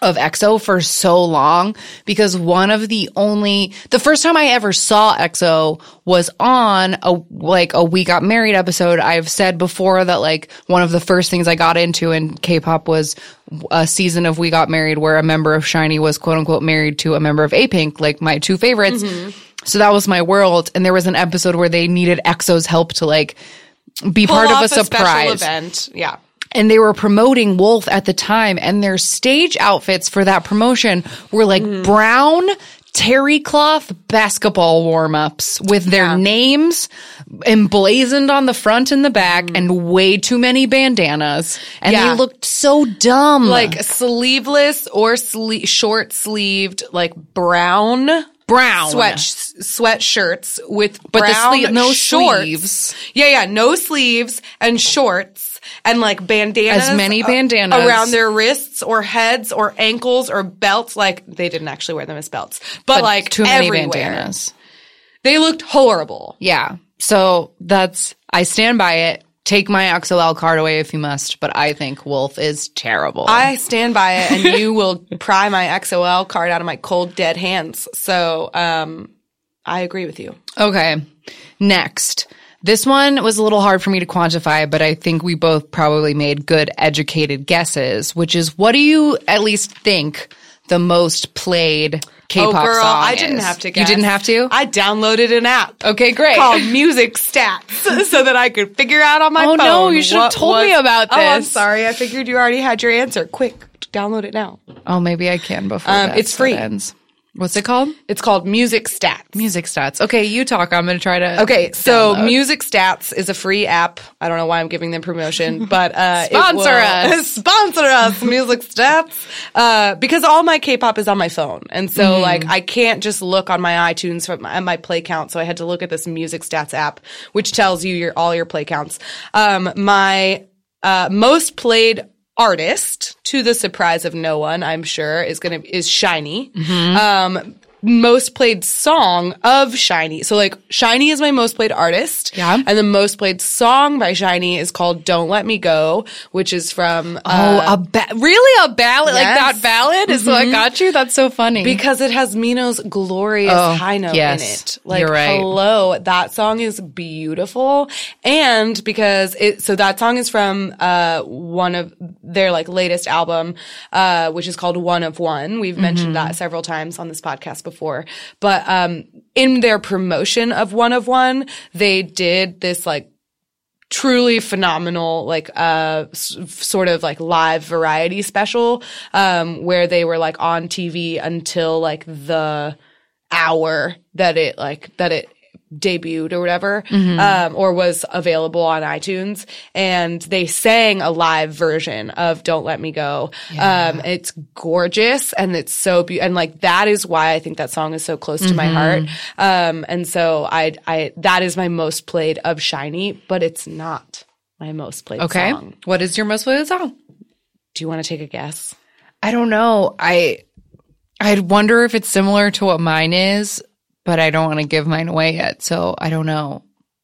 of EXO for so long because one of the only the first time I ever saw EXO was on a like a We Got Married episode. I've said before that like one of the first things I got into in K-pop was a season of We Got Married where a member of SHINee was quote unquote married to a member of A Pink, like my two favorites. Mm-hmm. So that was my world. And there was an episode where they needed EXO's help to like be part Pull of a special surprise. event. Yeah. And they were promoting Wolf at the time, and their stage outfits for that promotion were like Mm-hmm. brown terry cloth basketball warm ups with their Yeah. names emblazoned on the front and the back, Mm-hmm. and way too many bandanas, and Yeah. they looked so dumb, Like sleeveless or sle- short sleeved, like brown brown sweat sweatshirts with But the sleeve- no shorts. sleeves. Yeah, yeah, no sleeves and shorts and like bandanas. As many a- bandanas. around their wrists or heads or ankles or belts. Like they didn't actually wear them as belts, but, but like too many everywhere. bandanas. They looked horrible. Yeah. So that's I stand by it. Take my EXO-L card away if you must, but I think Wolf is terrible. I stand by it, and you will pry my EXO-L card out of my cold, dead hands. So, um, I agree with you. Okay. Next. This one was a little hard for me to quantify, but I think we both probably made good educated guesses, which is what do you at least think the most played K-pop oh, girl, song I didn't have to guess. You didn't have to? I downloaded an app. okay, great. called Music Stats so that I could figure out on my Oh, phone. no, you should've what told me about about Oh, I'm sorry. I figured you already had your answer. Quick, download it now. oh, maybe I can before Um, it's free. ends. What's it called? It's called Music Stats. Music stats. Okay, you talk. I'm going to try to. Okay, so download. Music Stats is a free app. I don't know why I'm giving them promotion, but uh, Sponsor us. sponsor us, Music Stats, uh, because all my K-pop is on my phone, and so Mm-hmm. like I can't just look on my iTunes for my, my play count. So I had to look at this Music Stats app, which tells you your all your play counts. Um, my uh, most played artist, to the surprise of no one, I'm sure, is gonna is SHINee. Mm-hmm. Um, most played song of SHINee. So like SHINee is my most played artist. Yeah. And the most played song by SHINee is called Don't Let Me Go, which is from Oh, uh, a ba- really a ballad like that ballad is what got you. That's so funny. because it has Minho's glorious Oh, high note yes. in it. Like You're right. hello, that song is beautiful. And because it so that song is from uh one of their like latest album, uh, which is called One of One. We've mentioned Mm-hmm. that several times on this podcast before. But um in their promotion of One of One, they did this like truly phenomenal like uh s- sort of like live variety special um where they were like on TV until like the hour that it like that it debuted or whatever um or was available on iTunes and they sang a live version of Don't Let Me Go. Um it's gorgeous and it's so be- and like that is why I think that song is so close to my heart. Um and so I I that is my most played of SHINee but it's not my most played okay, song. What is your most played song? do you want to take a guess? I don't know. I I'd wonder if it's similar to what mine is, but I don't want to give mine away yet. So I don't know.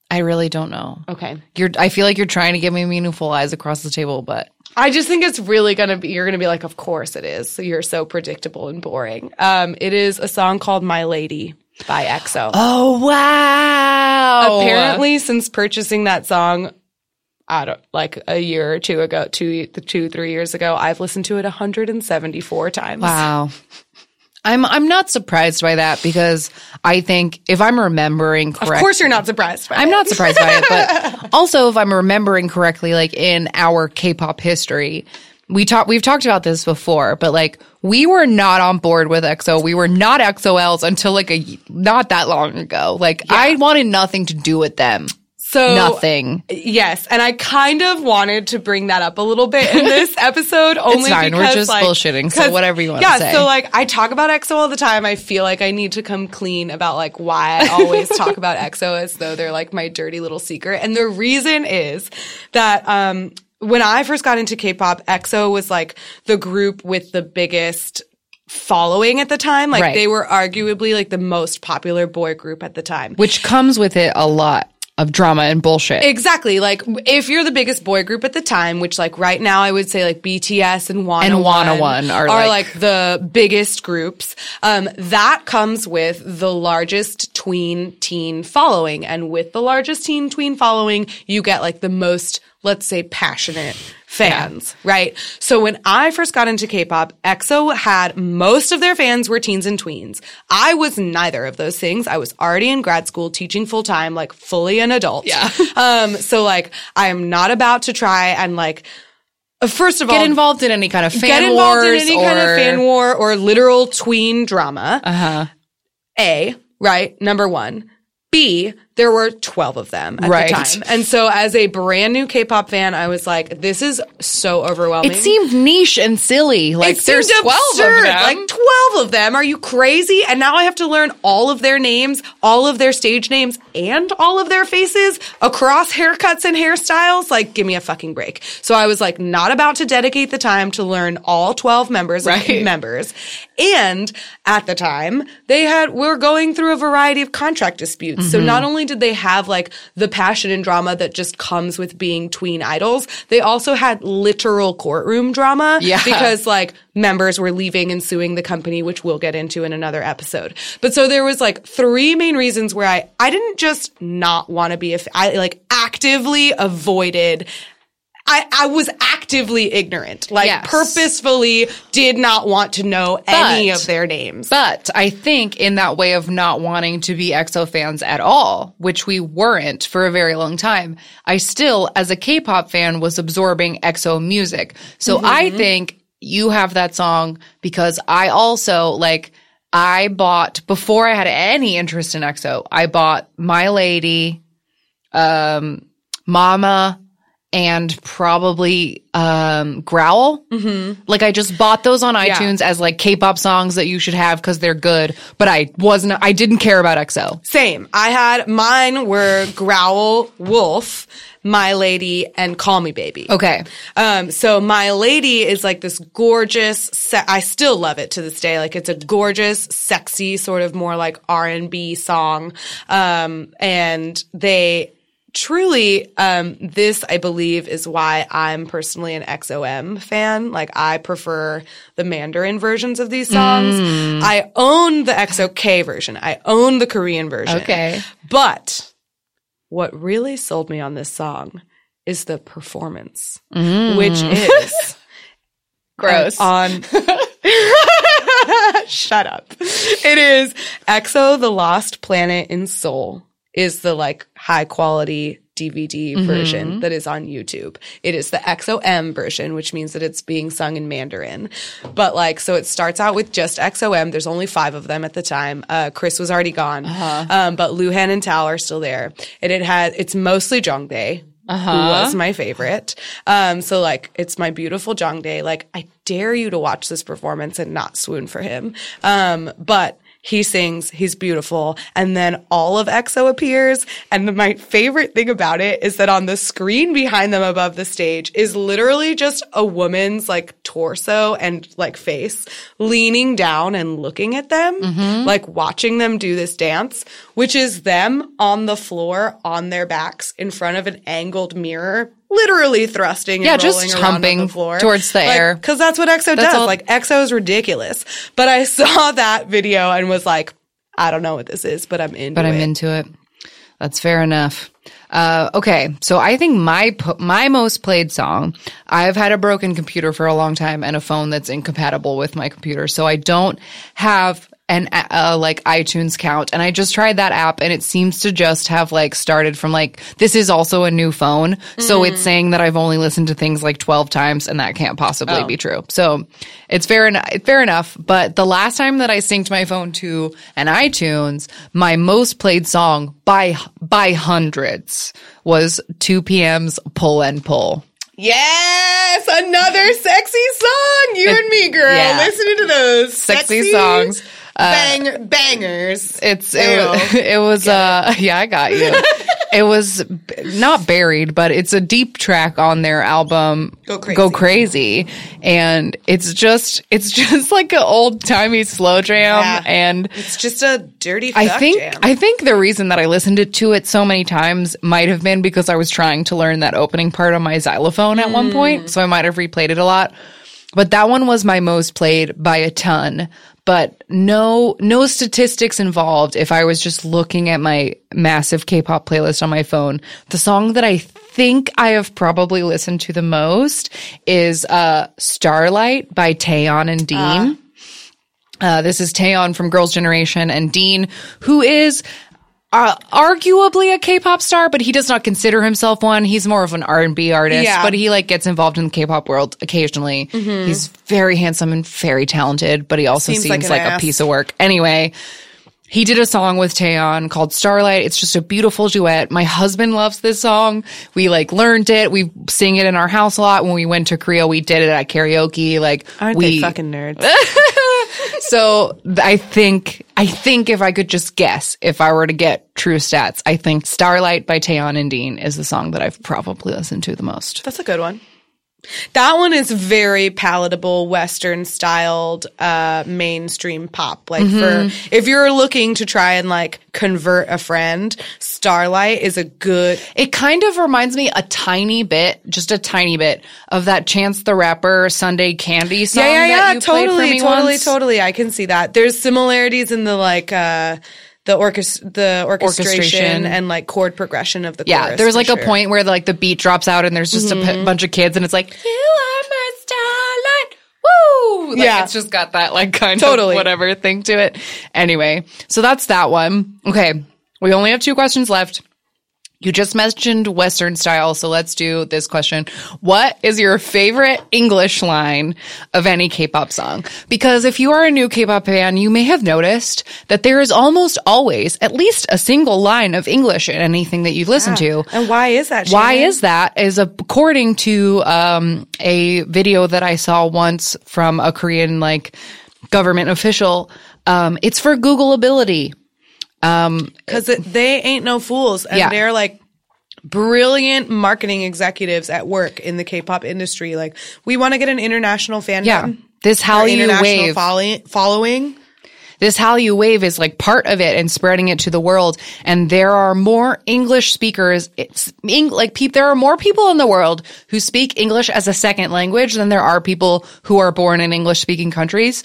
I really don't know. okay You're. I feel like you're trying to give me meaningful eyes across the table, but I just think it's really gonna be. You're gonna be like, of course it is. So you're so predictable and boring. Um, it is a song called "My Lady" by EXO. oh wow! Apparently, since purchasing that song, I don't like a year or two ago, two, two, three years ago, I've listened to it 174 times. Wow. I'm I'm not surprised by that because I think if I'm remembering correctly, Of course, you're not surprised. By I'm it. not surprised by it, but also if I'm remembering correctly, like in our K-pop history, we talked we've talked about this before, but like we were not on board with EXO. We were not EXO-Ls until like a not that long ago. Like I wanted nothing to do with them. So Nothing. Yes, and I kind of wanted to bring that up a little bit in this episode, only fine, we're just like, bullshitting, So whatever you wanna yeah, say. so like I talk about EXO all the time. I feel like I need to come clean about like why I always talk about EXO as though they're like my dirty little secret, and the reason is that um when I first got into K-pop, EXO was like the group with the biggest following at the time. Like Right. they were arguably like the most popular boy group at the time. Which comes with it a lot of drama and bullshit. Exactly. Like if you're the biggest boy group at the time, which like right now I would say like BTS and Wanna And Wanna One are, are like- like, the biggest groups. Um, that comes with the largest tween teen following. And with the largest teen tween following, you get like the most let's say, passionate fans, right? So when I first got into K-pop, EXO had most of their fans were teens and tweens. I was neither of those things. I was already in grad school teaching full time, like fully an adult. Yeah. um, so like I am not about to try and like, uh, first of all, Get involved in any kind of fan get involved in any or kind of fan war or literal tween drama. Uh-huh. A, right? Number one. B, there were 12 of them at Right. the time. And so as a brand new K-pop fan, I was like, this is so overwhelming. It seemed niche and silly. Like It there's 12 absurd. of them. Like 12 of them. Are you crazy? And now I have to learn all of their names, all of their stage names, and all of their faces across haircuts and hairstyles. Like, give me a fucking break. So I was like, not about to dedicate the time to learn all 12 members of Right. members. And at the time, they had, were going through a variety of contract disputes. So Mm-hmm. not only did they have like the passion and drama that just comes with being tween idols, they also had literal courtroom drama. Yeah. Because like members were leaving and suing the company, which we'll get into in another episode. But so there was like three main reasons where I, I didn't just not want to be a, I like actively avoided I, I was actively ignorant, like Yes. purposefully did not want to know any of their names. But I think in that way of not wanting to be EXO fans at all, which we weren't for a very long time, I still, as a K-pop fan, was absorbing EXO music. So I think you have that song because I also like, I bought, before I had any interest in EXO, I bought My Lady, um, Mama, and probably um Growl. Mm-hmm. Like I just bought those on iTunes as like K-pop songs that you should have because they're good. But I wasn't. I didn't care about EXO. Same. I had mine were Growl, Wolf, My Lady, and Call Me Baby. Okay. Um, so My Lady is like this gorgeous, se- I still love it to this day. Like it's a gorgeous, sexy, sort of more like R&B song. Um, and they truly, um, this I believe is why I'm personally an EXO-M fan. Like I prefer the Mandarin versions of these songs. I own the EXO-K version. I own the Korean version. Okay. But what really sold me on this song is the performance, Mm. which is Gross. on. Shut up. It is EXO: The Lost Planet in Seoul is the like high quality DVD Mm-hmm. version that is on YouTube. It is the EXO-M version, which means that it's being sung in Mandarin. But like, so it starts out with just EXO-M. There's only five of them at the time. Uh, Kris was already gone. Uh-huh. Um, but Luhan and Tao are still there. And it had, it's mostly Jongdae. Who Uh-huh. was my favorite. Um, so like, it's my beautiful Jongdae. Like, I dare you to watch this performance and not swoon for him. Um, but he sings, he's beautiful, and then all of EXO appears. And the, my favorite thing about it is that on the screen behind them above the stage is literally just a woman's like torso and like face leaning down and looking at them, mm-hmm. like watching them do this dance, which is them on the floor on their backs in front of an angled mirror. Literally thrusting, Yeah, and just rolling around on humping the floor towards the Like, air. because that's what EXO does. all- Like EXO is ridiculous. But I saw that video and was like, I don't know what this is, but I'm into but it. But I'm into it. That's fair enough. Uh, okay, so I think my my most played song. I've had a broken computer for a long time and a phone that's incompatible with my computer, so I don't have an uh, like iTunes count. And I just tried that app, and it seems to just have like started from like this is also a new phone, so it's saying that I've only listened to things like twelve times, and that can't possibly be true. So it's fair enough. Fair enough. But the last time that I synced my phone to an iTunes, my most played song by by hundreds was 2PM's Pull and Pull. Yes, another sexy song. You and me, girl, yeah. listening to those Sexy songs. Bang bangers. It's it, was- it was uh yeah I got you. it was b- not buried, but it's a deep track on their album Go Crazy. Go Crazy, and it's just it's just like an old timey slow jam, Yeah. and It's just a dirty. I fuck think jam. I think the reason that I listened to- to it so many times might have been because I was trying to learn that opening part on my xylophone at one Mm. point, so I might have replayed it a lot. But that one was my most played by a ton. But no no statistics involved. If I was just looking at my massive K-pop playlist on my phone, the song that I think I have probably listened to the most is uh, "Starlight" by Taeyeon and Dean. Uh, this is Taeyeon from Girls' Generation and Dean, who is uh, arguably a K-pop star, but he does not consider himself one. He's more of an R&B artist, Yeah. but he like gets involved in the K-pop world occasionally. He's very handsome and very talented, but he also Seems seems, like like, a piece of work. Anyway, he did a song with Taeyeon called Starlight. It's just a beautiful duet. My husband loves this song. We like learned it. We sing it in our house a lot. When we went to Korea, we did it at karaoke. Like Aren't we they fucking nerds? so I think I think if I could just guess, if I were to get true stats, I think Starlight by Taeyeon and Dean is the song that I've probably listened to the most. That's a good one. That one is very palatable, Western styled, uh, mainstream pop. Like Mm-hmm. for if you're looking to try and like convert a friend, Starlight is a good. It kind of reminds me a tiny bit, just a tiny bit, of that Chance the Rapper Sunday Candy song. Yeah, yeah, that yeah. you played for Totally, totally, once. totally. I can see that. There's similarities in the like uh the orchest the orchestration, Orchestration. and like chord progression of the Yeah, there's like sure. Mm-hmm. a point where like the beat drops out and there's just a p- bunch of kids and it's like you are my starlight. Woo! Like, Yeah. it's just got that like kind Totally. of whatever thing to it. Anyway, so that's that one. Okay, we only have two questions left. You just mentioned Western style, so let's do this question. What is your favorite English line of any K-pop song? Because if you are a new K-pop fan, you may have noticed that there is almost always at least a single line of English in anything that you listen to. And why is that? Why is that? Is according to um, a video that I saw once from a Korean like government official. Um, it's for Googleability. Um, because they ain't no fools and Yeah. they're like brilliant marketing executives at work in the K-pop industry. Like we want to get an international fandom. Yeah, this Hallyu wave. follow- following. this Hallyu wave is like part of it and spreading it to the world. And there are more English speakers. It's like peop there are more people in the world who speak English as a second language than there are people who are born in English speaking countries.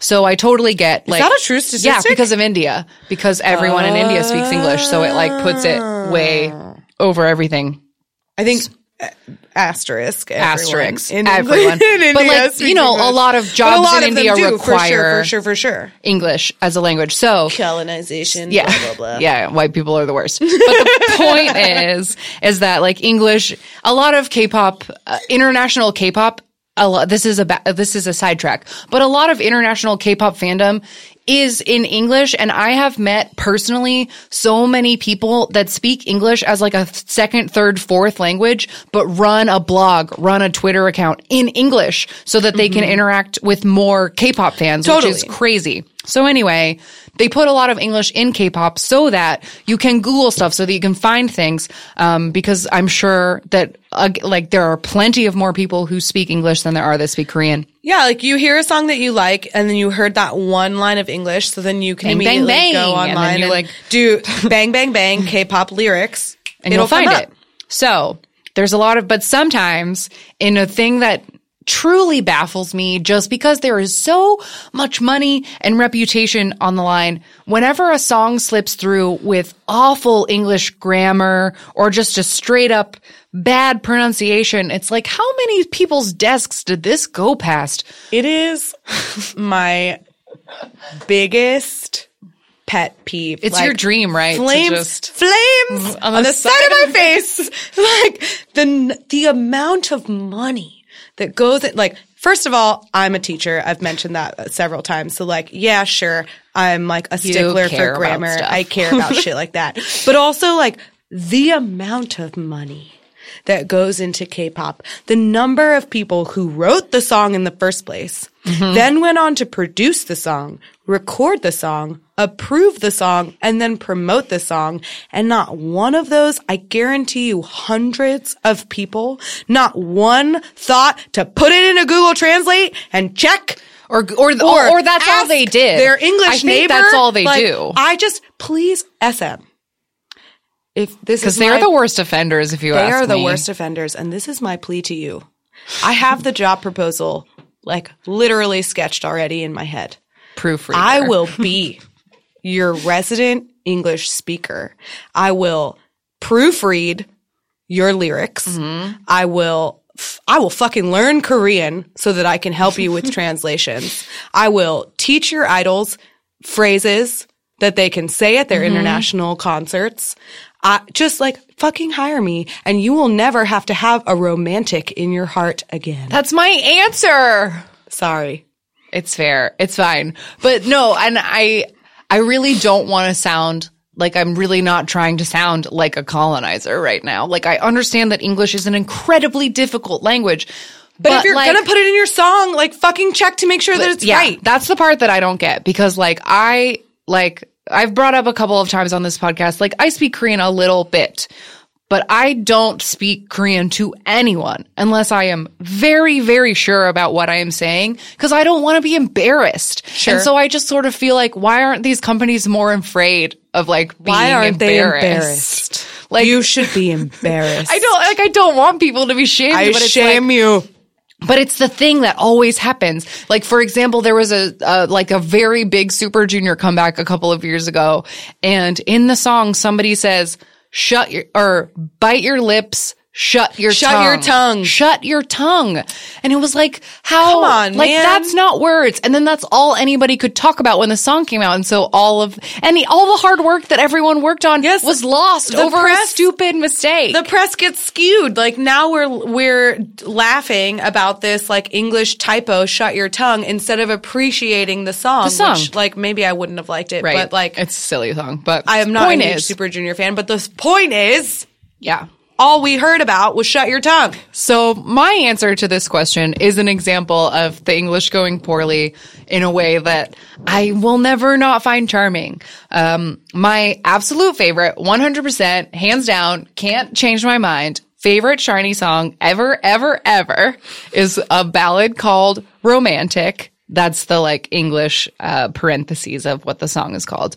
So I totally get like that a true Yeah, because of India, because everyone in India speaks English, so it like puts it way over everything. I think uh, asterisk everyone Asterisk, in everyone. in India But, like, you know, a lot of jobs lot in of India do, for require- sure, for sure, for sure. English as a language. So Colonization. yeah, Blah, blah, blah. yeah, white people are the worst. But the point is, is that like English, a lot of K-pop, uh, international K-pop. A lot, this is a ba- this is a sidetrack, but a lot of international K-pop fandom is in English, and I have met personally so many people that speak English as like a second, third, fourth language, but run a blog, run a Twitter account in English so that they can mm-hmm. interact with more K-pop fans, which is crazy. So anyway, they put a lot of English in K-pop so that you can Google stuff, so that you can find things. Um, because I'm sure that uh, like there are plenty of more people who speak English than there are that speak Korean. Yeah, like you hear a song that you like, and then you heard that one line of English, so then you can Bang, bang, immediately bang, go and online you, and, like- do bang bang bang K-pop lyrics, and It'll you'll find it. So there's a lot of, but sometimes in a thing that truly baffles me just because there is so much money and reputation on the line. Whenever a song slips through with awful English grammar or just a straight up bad pronunciation, it's like, how many people's desks did this go past? It is my biggest pet peeve. It's Like, your dream, right? to Flames, just- flames on the, side, of my face. like the the amount of money that goes in. Like, first of all, I'm a teacher. I've mentioned that several times. So, like, yeah, sure, I'm like a stickler for grammar. I care about shit like that. But also, like, the amount of money that goes into K-pop, the number of people who wrote the song in the first place, Mm-hmm. then went on to produce the song, record the song, approve the song, and then promote the song. And not one of those, I guarantee you hundreds of people, not one thought to put it into Google Translate and check Or, or, or, or that's all they did. Their English I think neighbor. that's all they Like, do. I just please SM. If this Because is they're my- the worst offenders, if you they are the worst offenders, and this is my plea to you. I have the job proposal like literally sketched already in my head. proofreader. I will be your resident English speaker. I will proofread your lyrics. Mm-hmm. I will I will fucking learn Korean so that I can help you with translations. I will teach your idols phrases that they can say at their Mm-hmm. international concerts. I just like fucking hire me and you will never have to have a romantic in your heart again. That's my answer. Sorry. It's fair. It's fine. But no, and I I really don't want to sound like I'm really not trying to sound like a colonizer right now. Like I understand that English is an incredibly difficult language. But, if you're like, gonna put it in your song, like fucking check to make sure that it's yeah, right. That's the part that I don't get because like I like I've brought up a couple of times on this podcast like I speak Korean a little bit. But I don't speak Korean to anyone unless I am very, very sure about what I am saying because I don't want to be embarrassed. Sure. And so I just sort of feel like, why aren't these companies more afraid of like being Why aren't they embarrassed? embarrassed? Like you should be embarrassed. I don't like. I don't want people to be shamed. I but shame like, you. but it's the thing that always happens. Like, for example, there was a, uh, like a very big Super Junior comeback a couple of years ago. And in the song, somebody says, shut your, or bite your lips, shut your Shut tongue. your tongue. Shut your tongue. And it was like, how? Come on, like, man. that's not words. And then that's all anybody could talk about when the song came out. And so all of, and the, all the hard work that everyone worked on Yes. was lost over a press- stupid mistake. The press gets skewed. Like now we're we're laughing about this like English typo, shut your tongue, instead of appreciating the song. The song. Which, like maybe I wouldn't have liked it, right. but like it's a silly song, but I am not a is, Super Junior fan. But the point is, yeah. All we heard about was shut your tongue. So my answer to this question is an example of the English going poorly in a way that I will never not find charming. Um, my absolute favorite, 100%, hands down, can't change my mind. Favorite SHINee song ever, ever, ever is a ballad called Romantic. That's the like English uh, parentheses of what the song is called.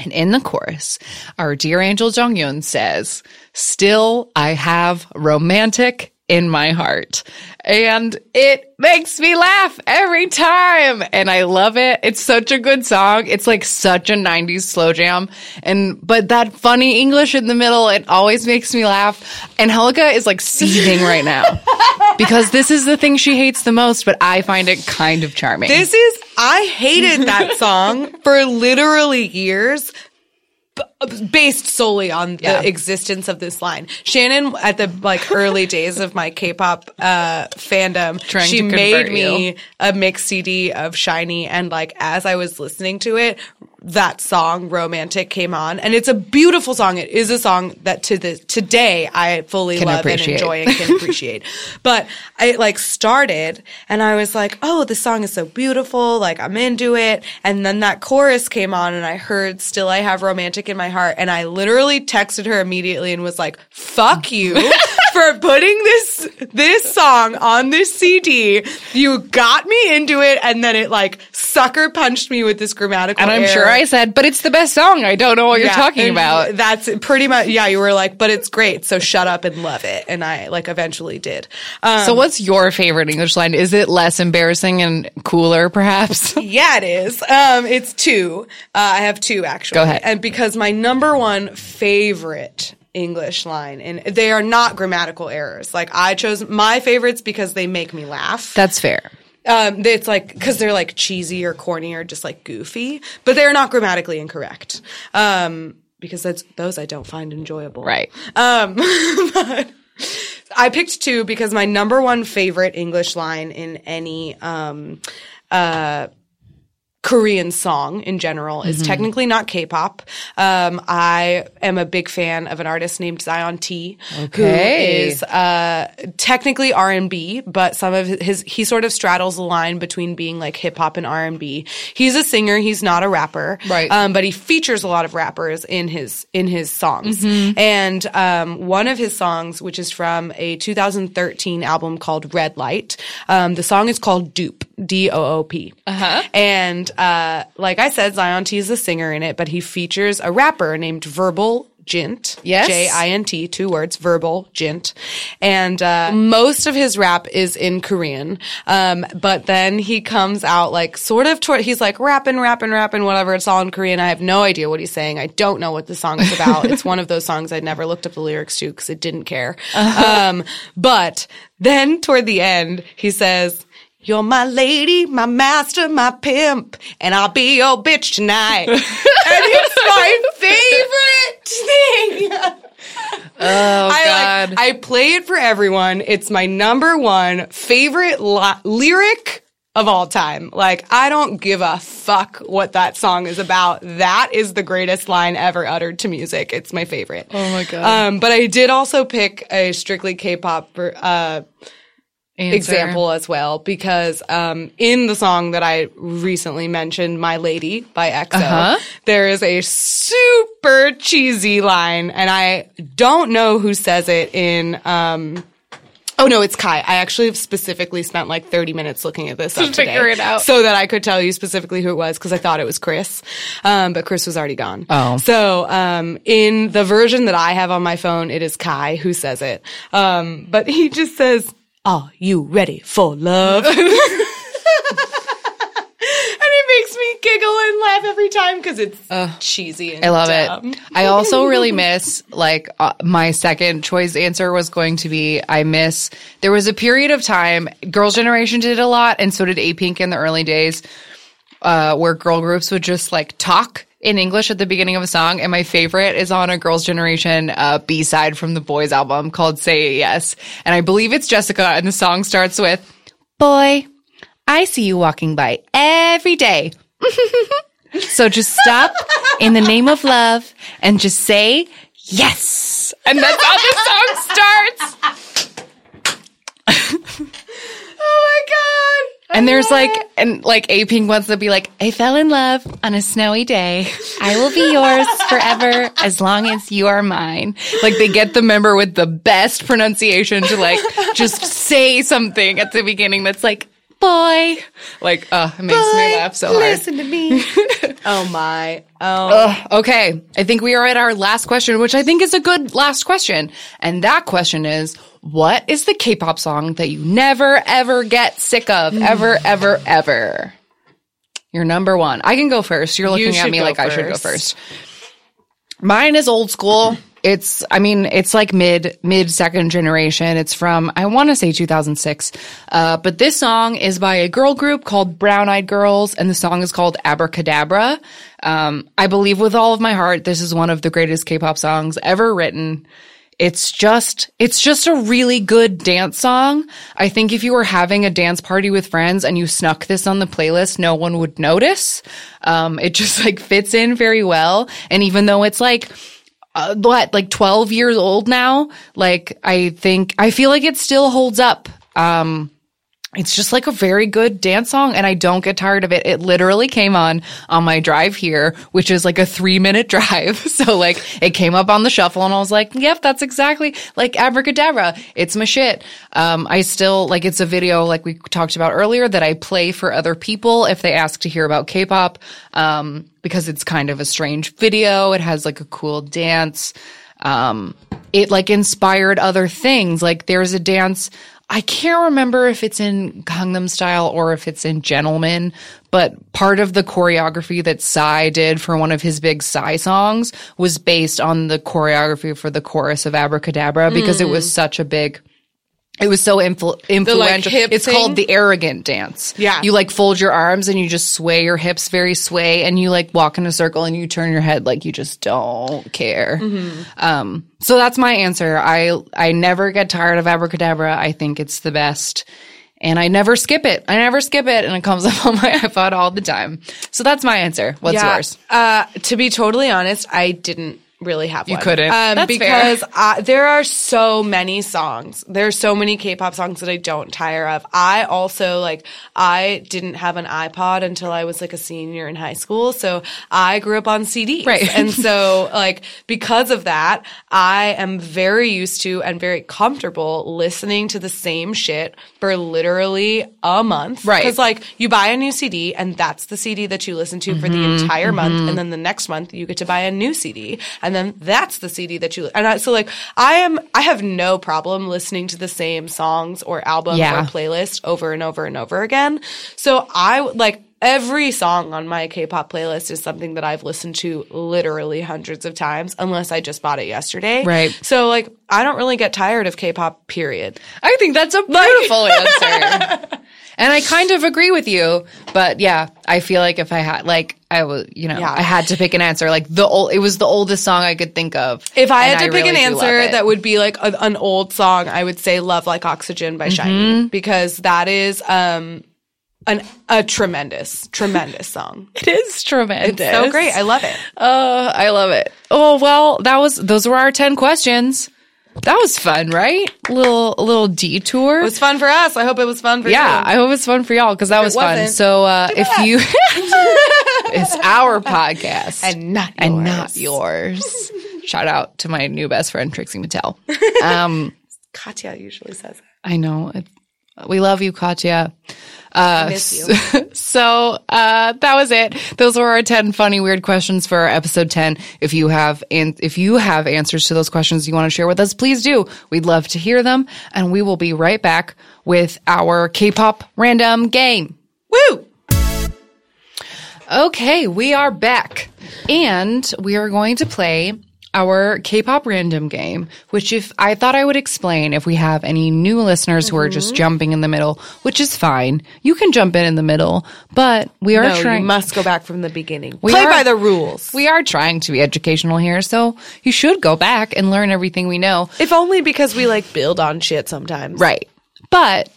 And in the chorus, our dear angel Jonghyun says, Still, I have romantic in my heart. And it makes me laugh every time. And I love it. It's such a good song. It's like such a 90s slow jam. And, but that funny English in the middle, it always makes me laugh. And Helga is like seething right now because this is the thing she hates the most, but I find it kind of charming. This is I hated that song for literally years. Based solely on the Yeah. existence of this line, Shannon at the like early days of my K-pop uh, fandom, Trying she made me you. a mix CD of SHINee, and like as I was listening to it, that song "Romantic" came on, and it's a beautiful song. It is a song that to the today I fully Can love appreciate. and enjoy and can appreciate. but I like started and I was like, oh, this song is so beautiful. Like I'm into it. And then that chorus came on and I heard still I have romantic in my heart. And I literally texted her immediately and was like, fuck you for putting this, this song on this CD. You got me into it. And then it like sucker punched me with this grammatical and I'm error. sure I said, but it's the best song. I don't know what you're talking about. That's pretty much, yeah, you were like, but it's great. So shut up and love it. And I like eventually did. Um, So what's your favorite English line? Is it less embarrassing and cooler, perhaps? yeah, it is. Um, it's two. Uh, I have two actually. Go ahead. And because my number one favorite English line, and they are not grammatical errors. Like I chose my favorites because they make me laugh. That's fair. Um, it's like because they're like cheesy or corny or just like goofy, but they're not grammatically incorrect. Um, because that's those I don't find enjoyable. Right. Um, but I picked two because my number one favorite English line in any um, uh, Korean song in general is technically not K-pop. Um, I am a big fan of an artist named Zion T, Okay. who is uh, technically R and B, but some of his he sort of straddles the line between being like hip hop and R and B. He's a singer. He's not a rapper, Right. Um, but he features a lot of rappers in his in his songs. And um, one of his songs, which is from a 2013 album called Red Light, um, the song is called Doop, D O O P. Uh-huh. And uh, like I said, Zion T is the singer in it, but he features a rapper named Verbal Jint. Yes. J I N T, two words, verbal, Jint. And uh, most of his rap is in Korean. Um, but then he comes out like sort of toward, he's like rapping, rapping, rapping, whatever. It's all in Korean. I have no idea what he's saying. I don't know what the song is about. it's one of those songs I never looked up the lyrics to because it didn't care. Um, but then toward the end, he says, you're my lady, my master, my pimp, and I'll be your bitch tonight. and it's my favorite thing. Oh I God. like, I play it for everyone. It's my number one favorite li- lyric of all time. Like, I don't give a fuck what that song is about. That is the greatest line ever uttered to music. It's my favorite. Oh my God. Um, but I did also pick a strictly K-pop uh, Answer. example as well because um, in the song that I recently mentioned, "My Lady" by EXO, Uh-huh. there is a super cheesy line, and I don't know who says it in. Um, oh no, it's Kai. I actually have specifically spent like 30 minutes looking at this up today figure it out. so that I could tell you specifically who it was because I thought it was Kris, um, but Kris was already gone. Oh. So, um, in the version that I have on my phone, it is Kai who says it. Um, but he just says, Are you ready for love? and it makes me giggle and laugh every time because it's cheesy and I love dumb. it. I also really miss like uh, my second choice answer was going to be I miss there was a period of time Girls Generation did a lot and so did A Pink in the early days uh, where girl groups would just like talk in English at the beginning of a song and my favorite is on a Girls Generation uh, B-side from the Boys album called Say Yes and I believe it's Jessica and the song starts with Boy I see you walking by every day so just stop in the name of love and just say yes. And that's how the song starts. And there's like, and like A Pink wants to be like, I fell in love on a snowy day. I will be yours forever as long as you are mine. Like they get the member with the best pronunciation to like just say something at the beginning that's like, boy. Like, uh, it makes me laugh so hard. Listen to me. oh my. Oh. Ugh, okay. I think we are at our last question, which I think is a good last question. And that question is, what is the K-pop song that you never ever get sick of? Mm. Ever, ever, ever? Your number one. I can go first. You're looking at me like I should go first. first. Mine is old school. It's, I mean, it's like mid, mid second generation. It's from, I want to say 2006. Uh, but this song is by a girl group called Brown Eyed Girls, and the song is called Abracadabra. Um, I believe with all of my heart, this is one of the greatest K-pop songs ever written. It's just, it's just a really good dance song. I think if you were having a dance party with friends and you snuck this on the playlist, no one would notice. Um, it just like fits in very well. And even though it's like, uh, what, like 12 years old now, like I think, I feel like it still holds up. Um, it's just like a very good dance song and I don't get tired of it. It literally came on on my drive here, which is like a three minute drive. So like it came up on the shuffle and I was like, yep, that's exactly like abracadabra. It's my shit. Um, I still like it's a video like we talked about earlier that I play for other people if they ask to hear about K-pop. Um, because it's kind of a strange video. It has like a cool dance. Um, it like inspired other things. Like there's a dance. I can't remember if it's in Gangnam Style or if it's in Gentleman, but part of the choreography that Psy did for one of his big Psy songs was based on the choreography for the chorus of Abracadabra because it was such a big. It was so influ- influential. hip it's thing? called the arrogant dance. Yeah. You like fold your arms and you just sway your hips very sway and you like walk in a circle and you turn your head like you just don't care. Mm-hmm. Um, so that's my answer. I, I never get tired of abracadabra. I think it's the best and I never skip it. I never skip it and it comes up on my iPod all the time. So that's my answer. What's Yeah. yours? Uh, to be totally honest, I didn't really have you one. couldn't? um, That's because I, there are so many songs. There are so many K-pop songs that I don't tire of. I also like I didn't have an iPod until I was like a senior in high school, so I grew up on CDs, Right. and so like because of that, I am very used to and very comfortable listening to the same shit for literally a month, Right. Because like you buy a new CD and that's the CD that you listen to for the Mm-hmm, entire month, and then the next month you get to buy a new CD, and and then that's the CD that you and I, so like I am I have no problem listening to the same songs or albums Yeah. or playlist over and over and over again. So I like every song on my K-pop playlist is something that I've listened to literally hundreds of times unless I just bought it yesterday. Right. So like I don't really get tired of K-pop period. I think that's a beautiful answer. And I kind of agree with you, but yeah, I feel like if I had like I was, you know, Yeah. I had to pick an answer. Like the old, it was the oldest song I could think of. If I had to pick really an answer that would be like a, an old song, I would say "Love Like Oxygen" by SHINee because that is um an a tremendous, tremendous song. it is tremendous, It's so great. I love it. Uh, I love it. Oh well, that was those were our ten questions. That was fun, right? Little little detour. It was fun for us. I hope it was fun for you. yeah, you. I hope it's fun for y'all because that was fun. So uh, if you, it's our podcast and not yours. and not yours. Shout out to my new best friend Trixie Mattel. Um, Katya usually says that. I know it, we love you, Katya. Uh, you. So uh, that was it. Those were our ten funny weird questions for episode ten. If you have and if you have answers to those questions you want to share with us, please do. We'd love to hear them, and we will be right back with our K-pop random game. Woo! Okay, we are back. And we are going to play our K-pop random game, which if I thought I would explain if we have any new listeners who are Mm-hmm. just jumping in the middle, which is fine. You can jump in in the middle, but we are No, trying you must go back from the beginning. We Play are- by the rules. we are trying to be educational here, so you should go back and learn everything we know. if only because we like build on shit sometimes. Right. But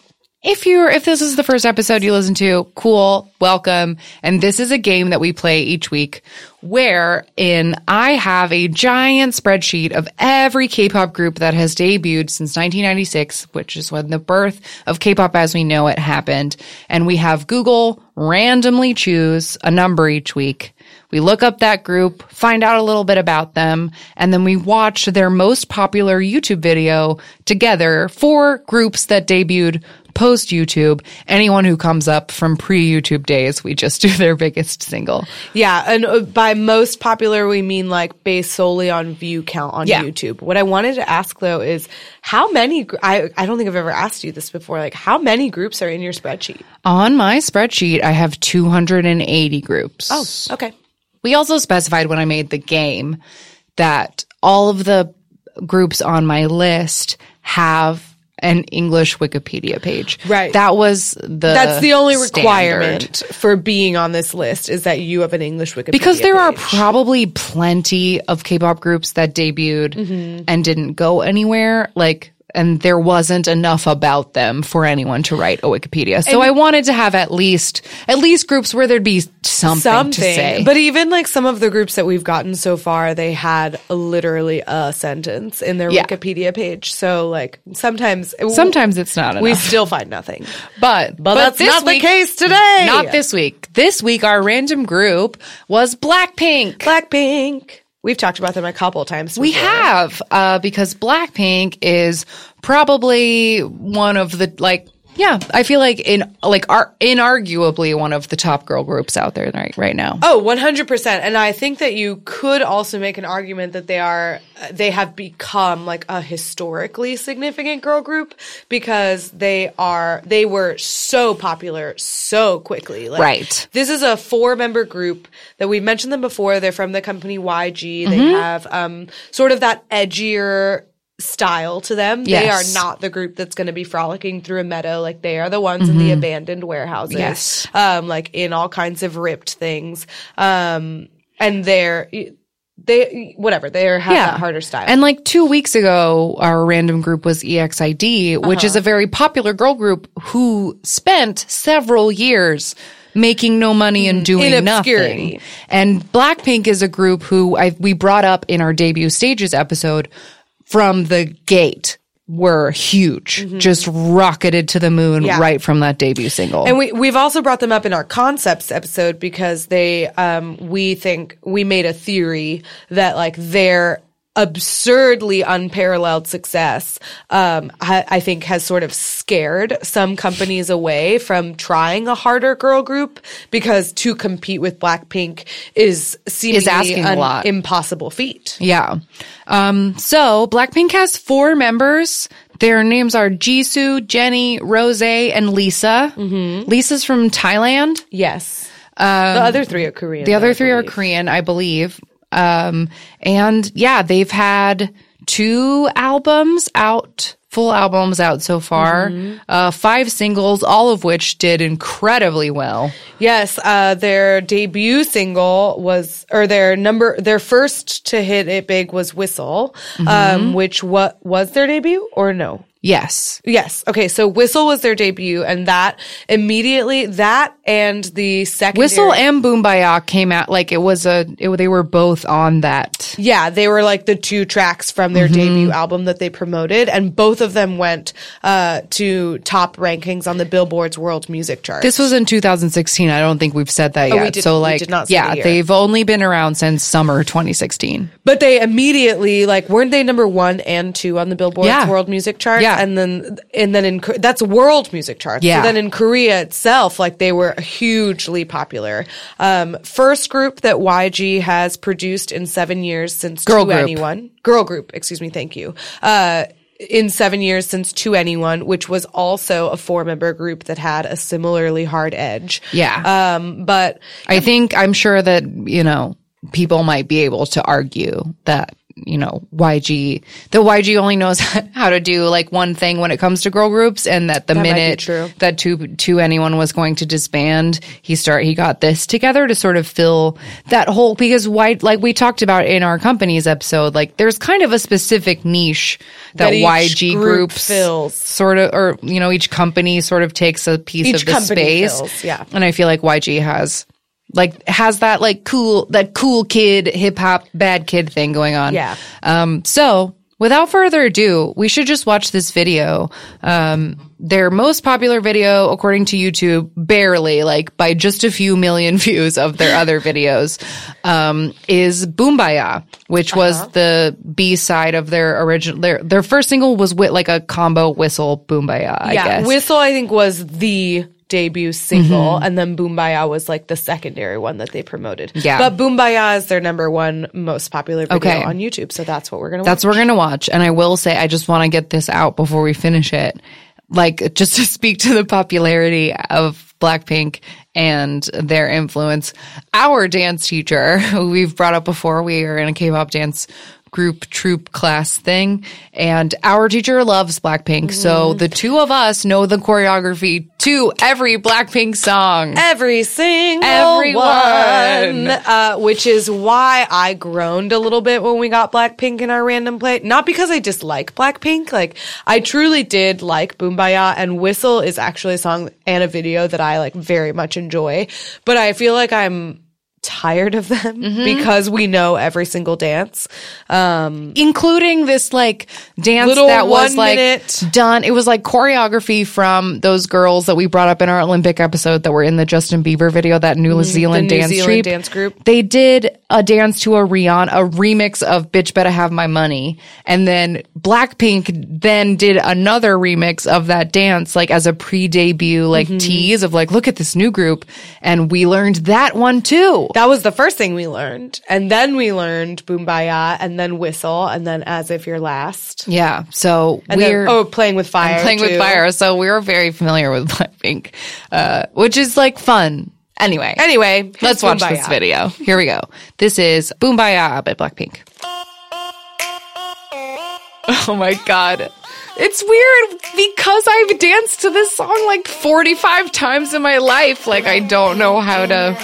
if you're if this is the first episode you listen to, cool, welcome. And this is a game that we play each week wherein I have a giant spreadsheet of every K-pop group that has debuted since 1996, which is when the birth of K-pop as we know it happened. And we have Google randomly choose a number each week. We look up that group, find out a little bit about them, and then we watch their most popular YouTube video together for groups that debuted post YouTube. Anyone who comes up from pre YouTube days, we just do their biggest single. Yeah, and uh, by most popular we mean like based solely on view count on Yeah. YouTube. What I wanted to ask though is how many I I don't think I've ever asked you this before like how many groups are in your spreadsheet? On my spreadsheet, I have 280 groups. Oh, okay. We also specified when I made the game that all of the groups on my list have an English Wikipedia page. Right. That was the That's the only standard. requirement for being on this list is that you have an English Wikipedia Because there are probably plenty of K-pop groups that debuted Mm-hmm. and didn't go anywhere. Like, and there wasn't enough about them for anyone to write a Wikipedia. So I wanted to have at least, at least groups where there'd be something, something. to say. But even like some of the groups that we've gotten so far, they had literally a sentence in their Yeah. Wikipedia page. So like sometimes sometimes it's not enough. we still find nothing. But But, that's not week- the case today. Not this week. This week, our random group was Blackpink. Blackpink. We've talked about them a couple of times. We have, uh, because Blackpink is probably one of the, like, yeah, I feel like in, like, are inarguably one of the top girl groups out there right, right now. Oh, 100%. And I think that you could also make an argument that they are, they have become like a historically significant girl group because they are, they were so popular so quickly. Like, Right. This is a four member group that we've mentioned them before. They're from the company YG. They Mm-hmm. have, um, sort of that edgier, style to them. They are not the group that's going to be frolicking through a meadow. Like they are the ones in the abandoned warehouses. Mm-hmm. Yes. Um, like in all kinds of ripped things. Um, and they're, they, whatever, they are have that harder style. And like two weeks ago, our random group was EXID, which Uh-huh. is a very popular girl group who spent several years making no money and doing Mm-hmm. In nothing. And Blackpink is a group who I, we brought up in our debut stages episode from the gate were huge, just rocketed to the moon Mm-hmm. Yeah. right from that debut single. And we we've also brought them up in our concepts episode because they um we think we made a theory that like their absurdly unparalleled success, um, I, I think has sort of scared some companies away from trying a harder girl group because to compete with Blackpink is seemingly asking a an lot. impossible feat. Yeah. Um, so Blackpink has four members. Their names are Jisoo, Jennie, Rose, and Lisa. Mm-hmm. Lisa's from Thailand. Yes. the other three are Korean. The other three are. Korean, I believe. Um, and yeah, they've had two albums out, full albums out so far, Mm-hmm. uh, five singles, all of which did incredibly well. Yes, uh, their debut single was, or their number, their first to hit it big was "Whistle," Mm-hmm. um, which what was their debut or no? Yes. Yes. Okay. So "Whistle" was their debut, and that immediately that and the second Whistle and Boom Boombayah came out like it was a, it, they were both on that. Yeah, they were like the two tracks from their Mm-hmm. debut album that they promoted, and both of them went uh, to top rankings on the Billboard's World Music Chart. This was in 2016. I don't think we've said that Oh, yet. did- so we like, did not yeah, the they've only been around since summer 2016. But they immediately like weren't they number one and two on the Billboard's Yeah. World Music Chart? Yeah. And then and then in that's world music charts. Yeah. So then in Korea itself, like they were hugely popular. Um, first group that YG has produced in seven years since Girl group. Anyone. Girl group, excuse me. Thank you. Uh, in seven years since 2NE1, which was also a four member group that had a similarly hard edge. Yeah. Um, but I think I'm sure that, you know, people might be able to argue that, you know, YG, the YG only knows how to do like one thing when it comes to girl groups and that the be minute that two, 2NE1 was going to disband, he start, he got this together to sort of fill that hole because why, like we talked about in our company's episode, like there's kind of a specific niche that, That YG group groups fills. sort of, or, you know, each company sort of takes a piece Each of the space. fills, yeah. And I feel like YG has like has that like cool that cool kid hip hop bad kid thing going on. Yeah. Um so without further ado, we should just watch this video. Um their most popular video according to YouTube barely like by just a few million views of their other videos um is Boombayah, which was Uh-huh. the B side of their original their their first single was with like a combo whistle Boombayah, I yeah, guess. Whistle I think was the debut single, mm-hmm. and then Boombayah was like the secondary one that they promoted. Yeah. but Boombayah is their number one most popular video Okay. on YouTube, so that's what we're gonna. Watch. That's watch. what we're gonna watch. And I will say, I just want to get this out before we finish it. Like, just to speak to the popularity of Blackpink and their influence. Our dance teacher, who we've brought up before, we are in a K-pop dance group troop class thing and our teacher loves Blackpink. So the two of us know the choreography to every Blackpink song. Every single Everyone. one, uh, which is why I groaned a little bit when we got Blackpink in our random play. Not because I dislike Blackpink, like I truly did like Boombayah, and Whistle is actually a song and a video that I like very much enjoy. But I feel like I'm tired of them Mm-hmm. because we know every single dance. Um, including this like dance that was like minute. done. It was like choreography from those girls that we brought up in our Olympic episode that were in the Justin Bieber video, that New Zealand Mm-hmm. New dance Zealand dance group. They did a dance to a Rihanna, a remix of "Bitch Better Have My Money," and then Blackpink then did another remix of that dance, like as a pre-debut like Mm-hmm. tease of like, look at this new group, and we learned that one too. that was the first thing we learned. And then we learned Boombayah and then Whistle and then As If You're Last. Yeah, so And we're oh, Playing with Fire. playing with fire. So we were very familiar with Blackpink, uh, which is like fun. Anyway, Anyway, let's watch Boombayah. this video. Here we go. This is Boombayah by Blackpink. Oh my god. It's weird because I've danced to this song like 45 times in my life. Like I don't know how to.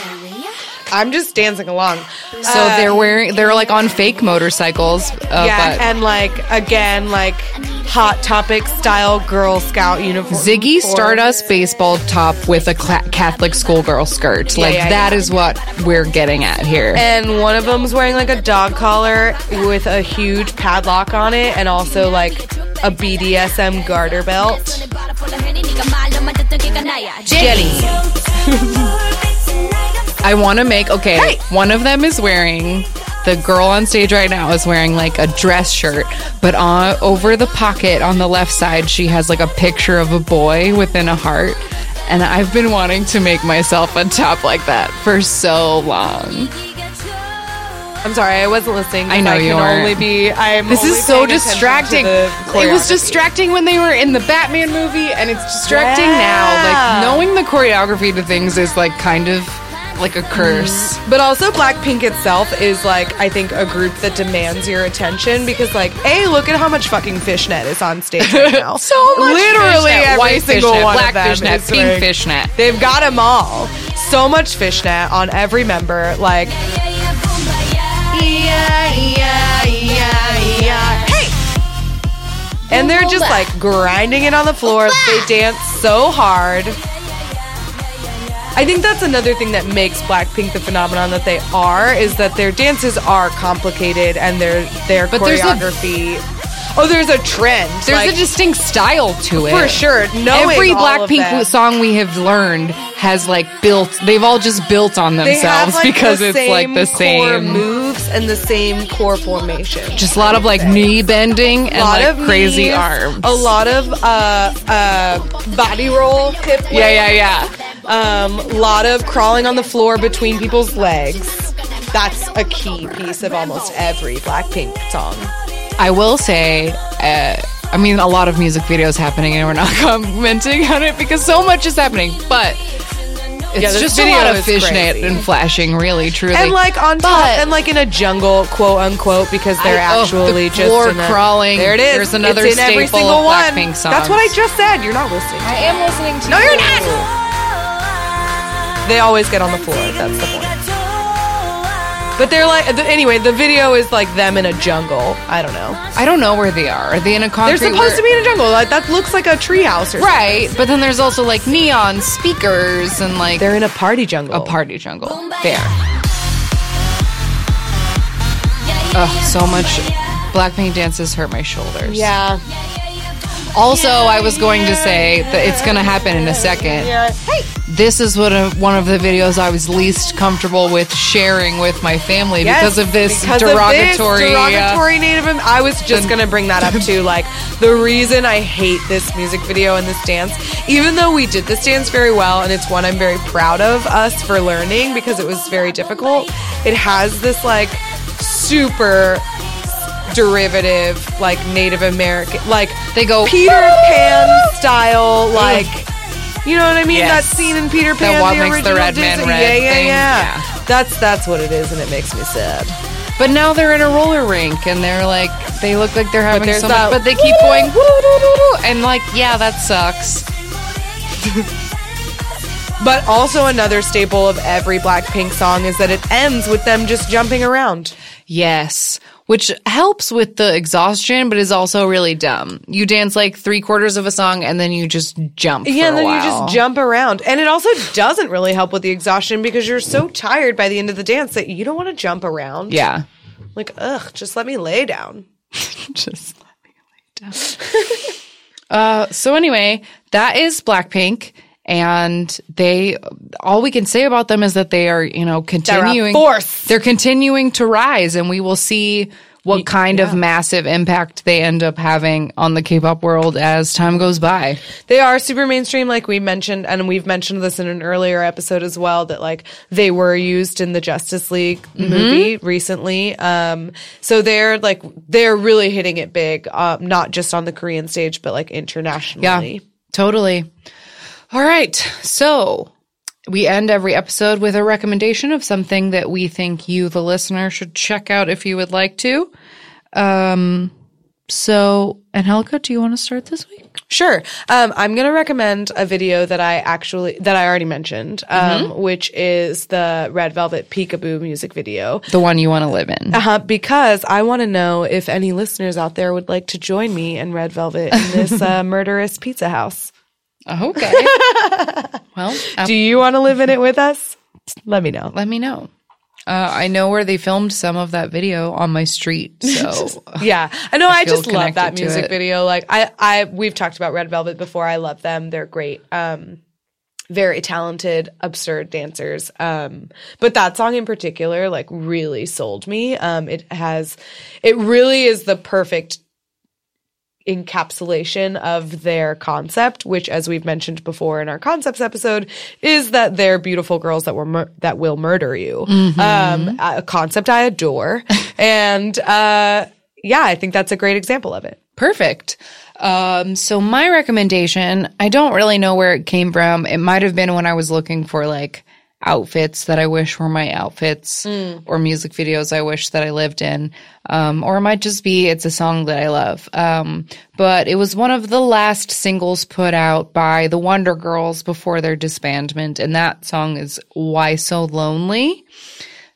I'm just dancing along. So they're wearing, they're like on fake motorcycles. Uh, yeah, but and like again, like hot topic style Girl Scout uniform. Ziggy or- Stardust baseball top with a cla- Catholic schoolgirl skirt. Like yeah, that yeah. is what we're getting at here. And one of them's wearing like a dog collar with a huge padlock on it, and also like a BDSM garter belt. Jennie. I want to make okay. One of them is wearing the girl on stage right now is wearing like a dress shirt, but on over the pocket on the left side, she has like a picture of a boy within a heart. And I've been wanting to make myself a top like that for so long. I'm sorry, I wasn't listening. I know I you only be. I'm. This is so paying attention to distracting. It was distracting when they were in the Batman movie, and it's distracting Yeah. now. Like knowing the choreography to things is like kind of like a curse. But also, Blackpink itself is like I think a group that demands your attention because, like, hey, look at how much fucking fishnet is on stage right now. So much literally fishnet, every single fishnet, one black of them fishnet, is pink wearing- fishnet. They've got them all. So much fishnet on every member. Like, hey! and they're just like grinding it on the floor. They dance so hard. I think that's another thing that makes Blackpink the phenomenon that they are is that their dances are complicated and their their But there's a- choreography. Oh, there's a trend. There's like, a distinct style to it. for sure. Knowing Every Blackpink song we have learned has like built. They've all just built on themselves like because the it's like the core same. moves and the same core formation. Just a lot of like knee bending and a lot like of crazy knees, arms. A lot of uh, uh, body roll, hip Yeah, yeah, yeah. Um, a lot of crawling on the floor between people's legs. That's a key piece of almost every Blackpink song. I will say, uh, I mean, a lot of music videos happening, and we're not commenting on it because so much is happening. But it's Yeah, this just a lot of fishnet crazy. and flashing, really, truly. And like on top, But- and like in a jungle, quote unquote, because they're I- oh, actually the just floor in crawling. There it is. There's another it's in every staple single of one. Songs. That's what I just said. You're not listening. I am listening to. You. No, you're not. They always get on the floor. That's the point. But they're like, the, anyway, the video is like them in a jungle. I don't know. I don't know where they are. Are they in a They're supposed where- to be in a jungle. Like, that looks like a treehouse or something. right, but then there's also like neon speakers and like They're in a party jungle. a party jungle. There. Ugh, so much. Blackpink dances hurt my shoulders. Yeah. Also, I was going to say that it's going to happen in a second. Hey. This is what a, one of the videos I was least comfortable with sharing with my family Yes, because of this because of derogatory. uh, derogatory Native. Am- I was just gonna bring that up too. Like the reason I hate this music video and this dance, even though we did this dance very well, and it's one I'm very proud of us for learning because it was very difficult. It has this like super derivative, like Native American, like They go, Peter Pan style, like. You know what I mean? Yes. That scene in Peter Pan, the makes the original red man red yeah, yeah, thing, yeah, yeah. That's that's what it is, and it makes me sad. But now they're in a roller rink and they're like, they look like they're having so much, but they keep going, woo, woo, woo, and like, yeah, that sucks. But also another staple of every Blackpink song is that it ends with them just jumping around. Yes. Which helps with the exhaustion, but is also really dumb. You dance like three quarters of a song and then you just jump. Yeah, and then you just jump around. And it also doesn't really help with the exhaustion because you're so tired by the end of the dance that you don't want to jump around. Yeah. Like, ugh, just let me lay down. just let me lay down. uh, so anyway, that is Blackpink, and they all we can say about them is that they are, you know, continuing force. They're continuing to rise, and we will see what kind of massive impact they end up having on the K-pop world as time goes by. They are super mainstream, like we mentioned, and we've mentioned this in an earlier episode as well. That like they were used in the Justice League movie recently. Um, so they're like they're really hitting it big, um, not just on the Korean stage, but like internationally. Yeah, totally. All right. So we end every episode with a recommendation of something that we think you, the listener, should check out if you would like to. Um, so, Angelica, do you want to start this week? Sure. Um, I'm going to recommend a video that I actually, that I already mentioned, um, which is the Red Velvet Peekaboo music video. The one you want to live in. Uh, because I want to know if any listeners out there would like to join me in Red Velvet in this uh, murderous pizza house. Okay. well, uh, Do you want to live in it with us? Let me know. let me know. Uh, I know where they filmed some of that video on my street. So, Yeah, I know. I, feel just love that music video. Like I, I, we've talked about Red Velvet before. I love them. They're great. Um, very talented, absurd dancers. Um, but that song in particular, like, really sold me. Um, it has, it really is the perfect encapsulation of their concept, which, as we've mentioned before in our concepts episode, is that they're beautiful girls that were mur- that will murder you. Um, a concept I adore, and uh, yeah, I think that's a great example of it. Perfect. Um, so my recommendation, I don't really know where it came from. It might have been when I was looking for like outfits that I wish were my outfits or music videos I wish that I lived in. Um, or it might just be it's a song that I love. Um, but it was one of the last singles put out by the Wonder Girls before their disbandment. And that song is Why So Lonely.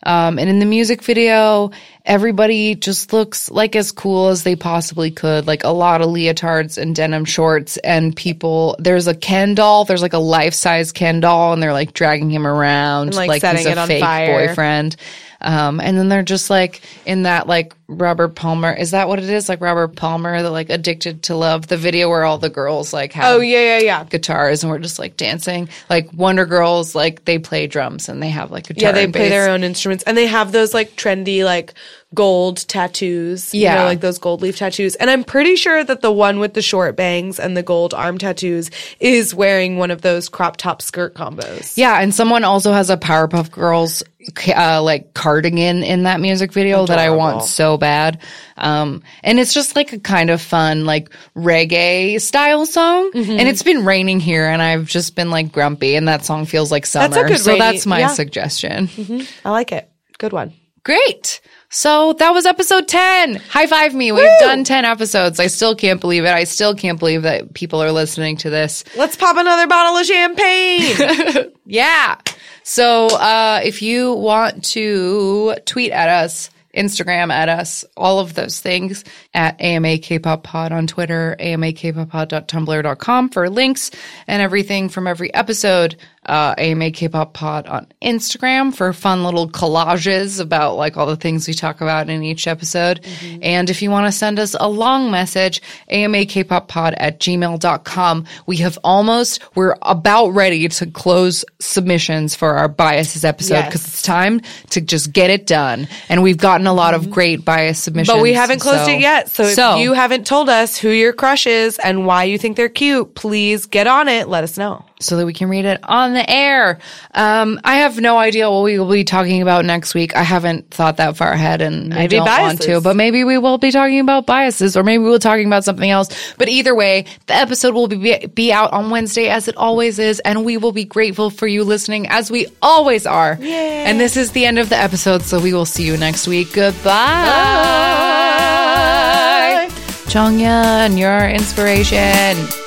Um, and in the music video, everybody just looks like as cool as they possibly could. Like a lot of leotards and denim shorts and people. There's a Ken doll. There's like a life size Ken doll and they're like dragging him around like, like, setting he's a it on fake fire. boyfriend. Um, and then they're just like in that like Robert Palmer. Is that what it is? Like Robert Palmer, the like addicted to love, the video where all the girls like have Oh yeah, yeah, yeah. guitars and we're just like dancing. Like Wonder Girls, like they play drums and they have like guitar. Yeah, they play their own instruments and they have those like trendy like gold tattoos. You Yeah. know, like those gold leaf tattoos. And I'm pretty sure that the one with the short bangs and the gold arm tattoos is wearing one of those crop top skirt combos. Yeah, and someone also has a Powerpuff Girls uh, like cardigan in that music video that I want so bad. Um, and it's just like a kind of fun like reggae style song. Mm-hmm. And it's been raining here, and I've just been like grumpy, and that song feels like summer. That's so rainy- that's my yeah. suggestion. I like it. Good one. Great. So that was episode 10. High five me. We've done 10 episodes. I still can't believe it. I still can't believe that people are listening to this. Let's pop another bottle of champagne. Yeah. So uh, if you want to tweet at us, Instagram at us, all of those things at AMA K-pop pod on Twitter, amakpoppod.tumblr.com for links and everything from every episode. Uh, AMA K-pop pod on Instagram for fun little collages about like all the things we talk about in each episode. And if you want to send us a long message, AMA K-pop pod at gmail.com. We have almost, we're about ready to close submissions for our biases episode Yes. because it's time to just get it done. And we've gotten a lot of great bias submissions. but we haven't closed so- it yet. So if so you haven't told us who your crush is and why you think they're cute, please get on it. Let us know. So that we can read it on the air. Um, I have no idea what we will be talking about next week. I haven't thought that far ahead and I don't want to, but maybe we will be talking about biases or maybe we'll be talking about something else. But either way, the episode will be, be out on Wednesday as it always is. And we will be grateful for you listening as we always are. And this is the end of the episode. So we will see you next week. Goodbye. Chongya and your inspiration.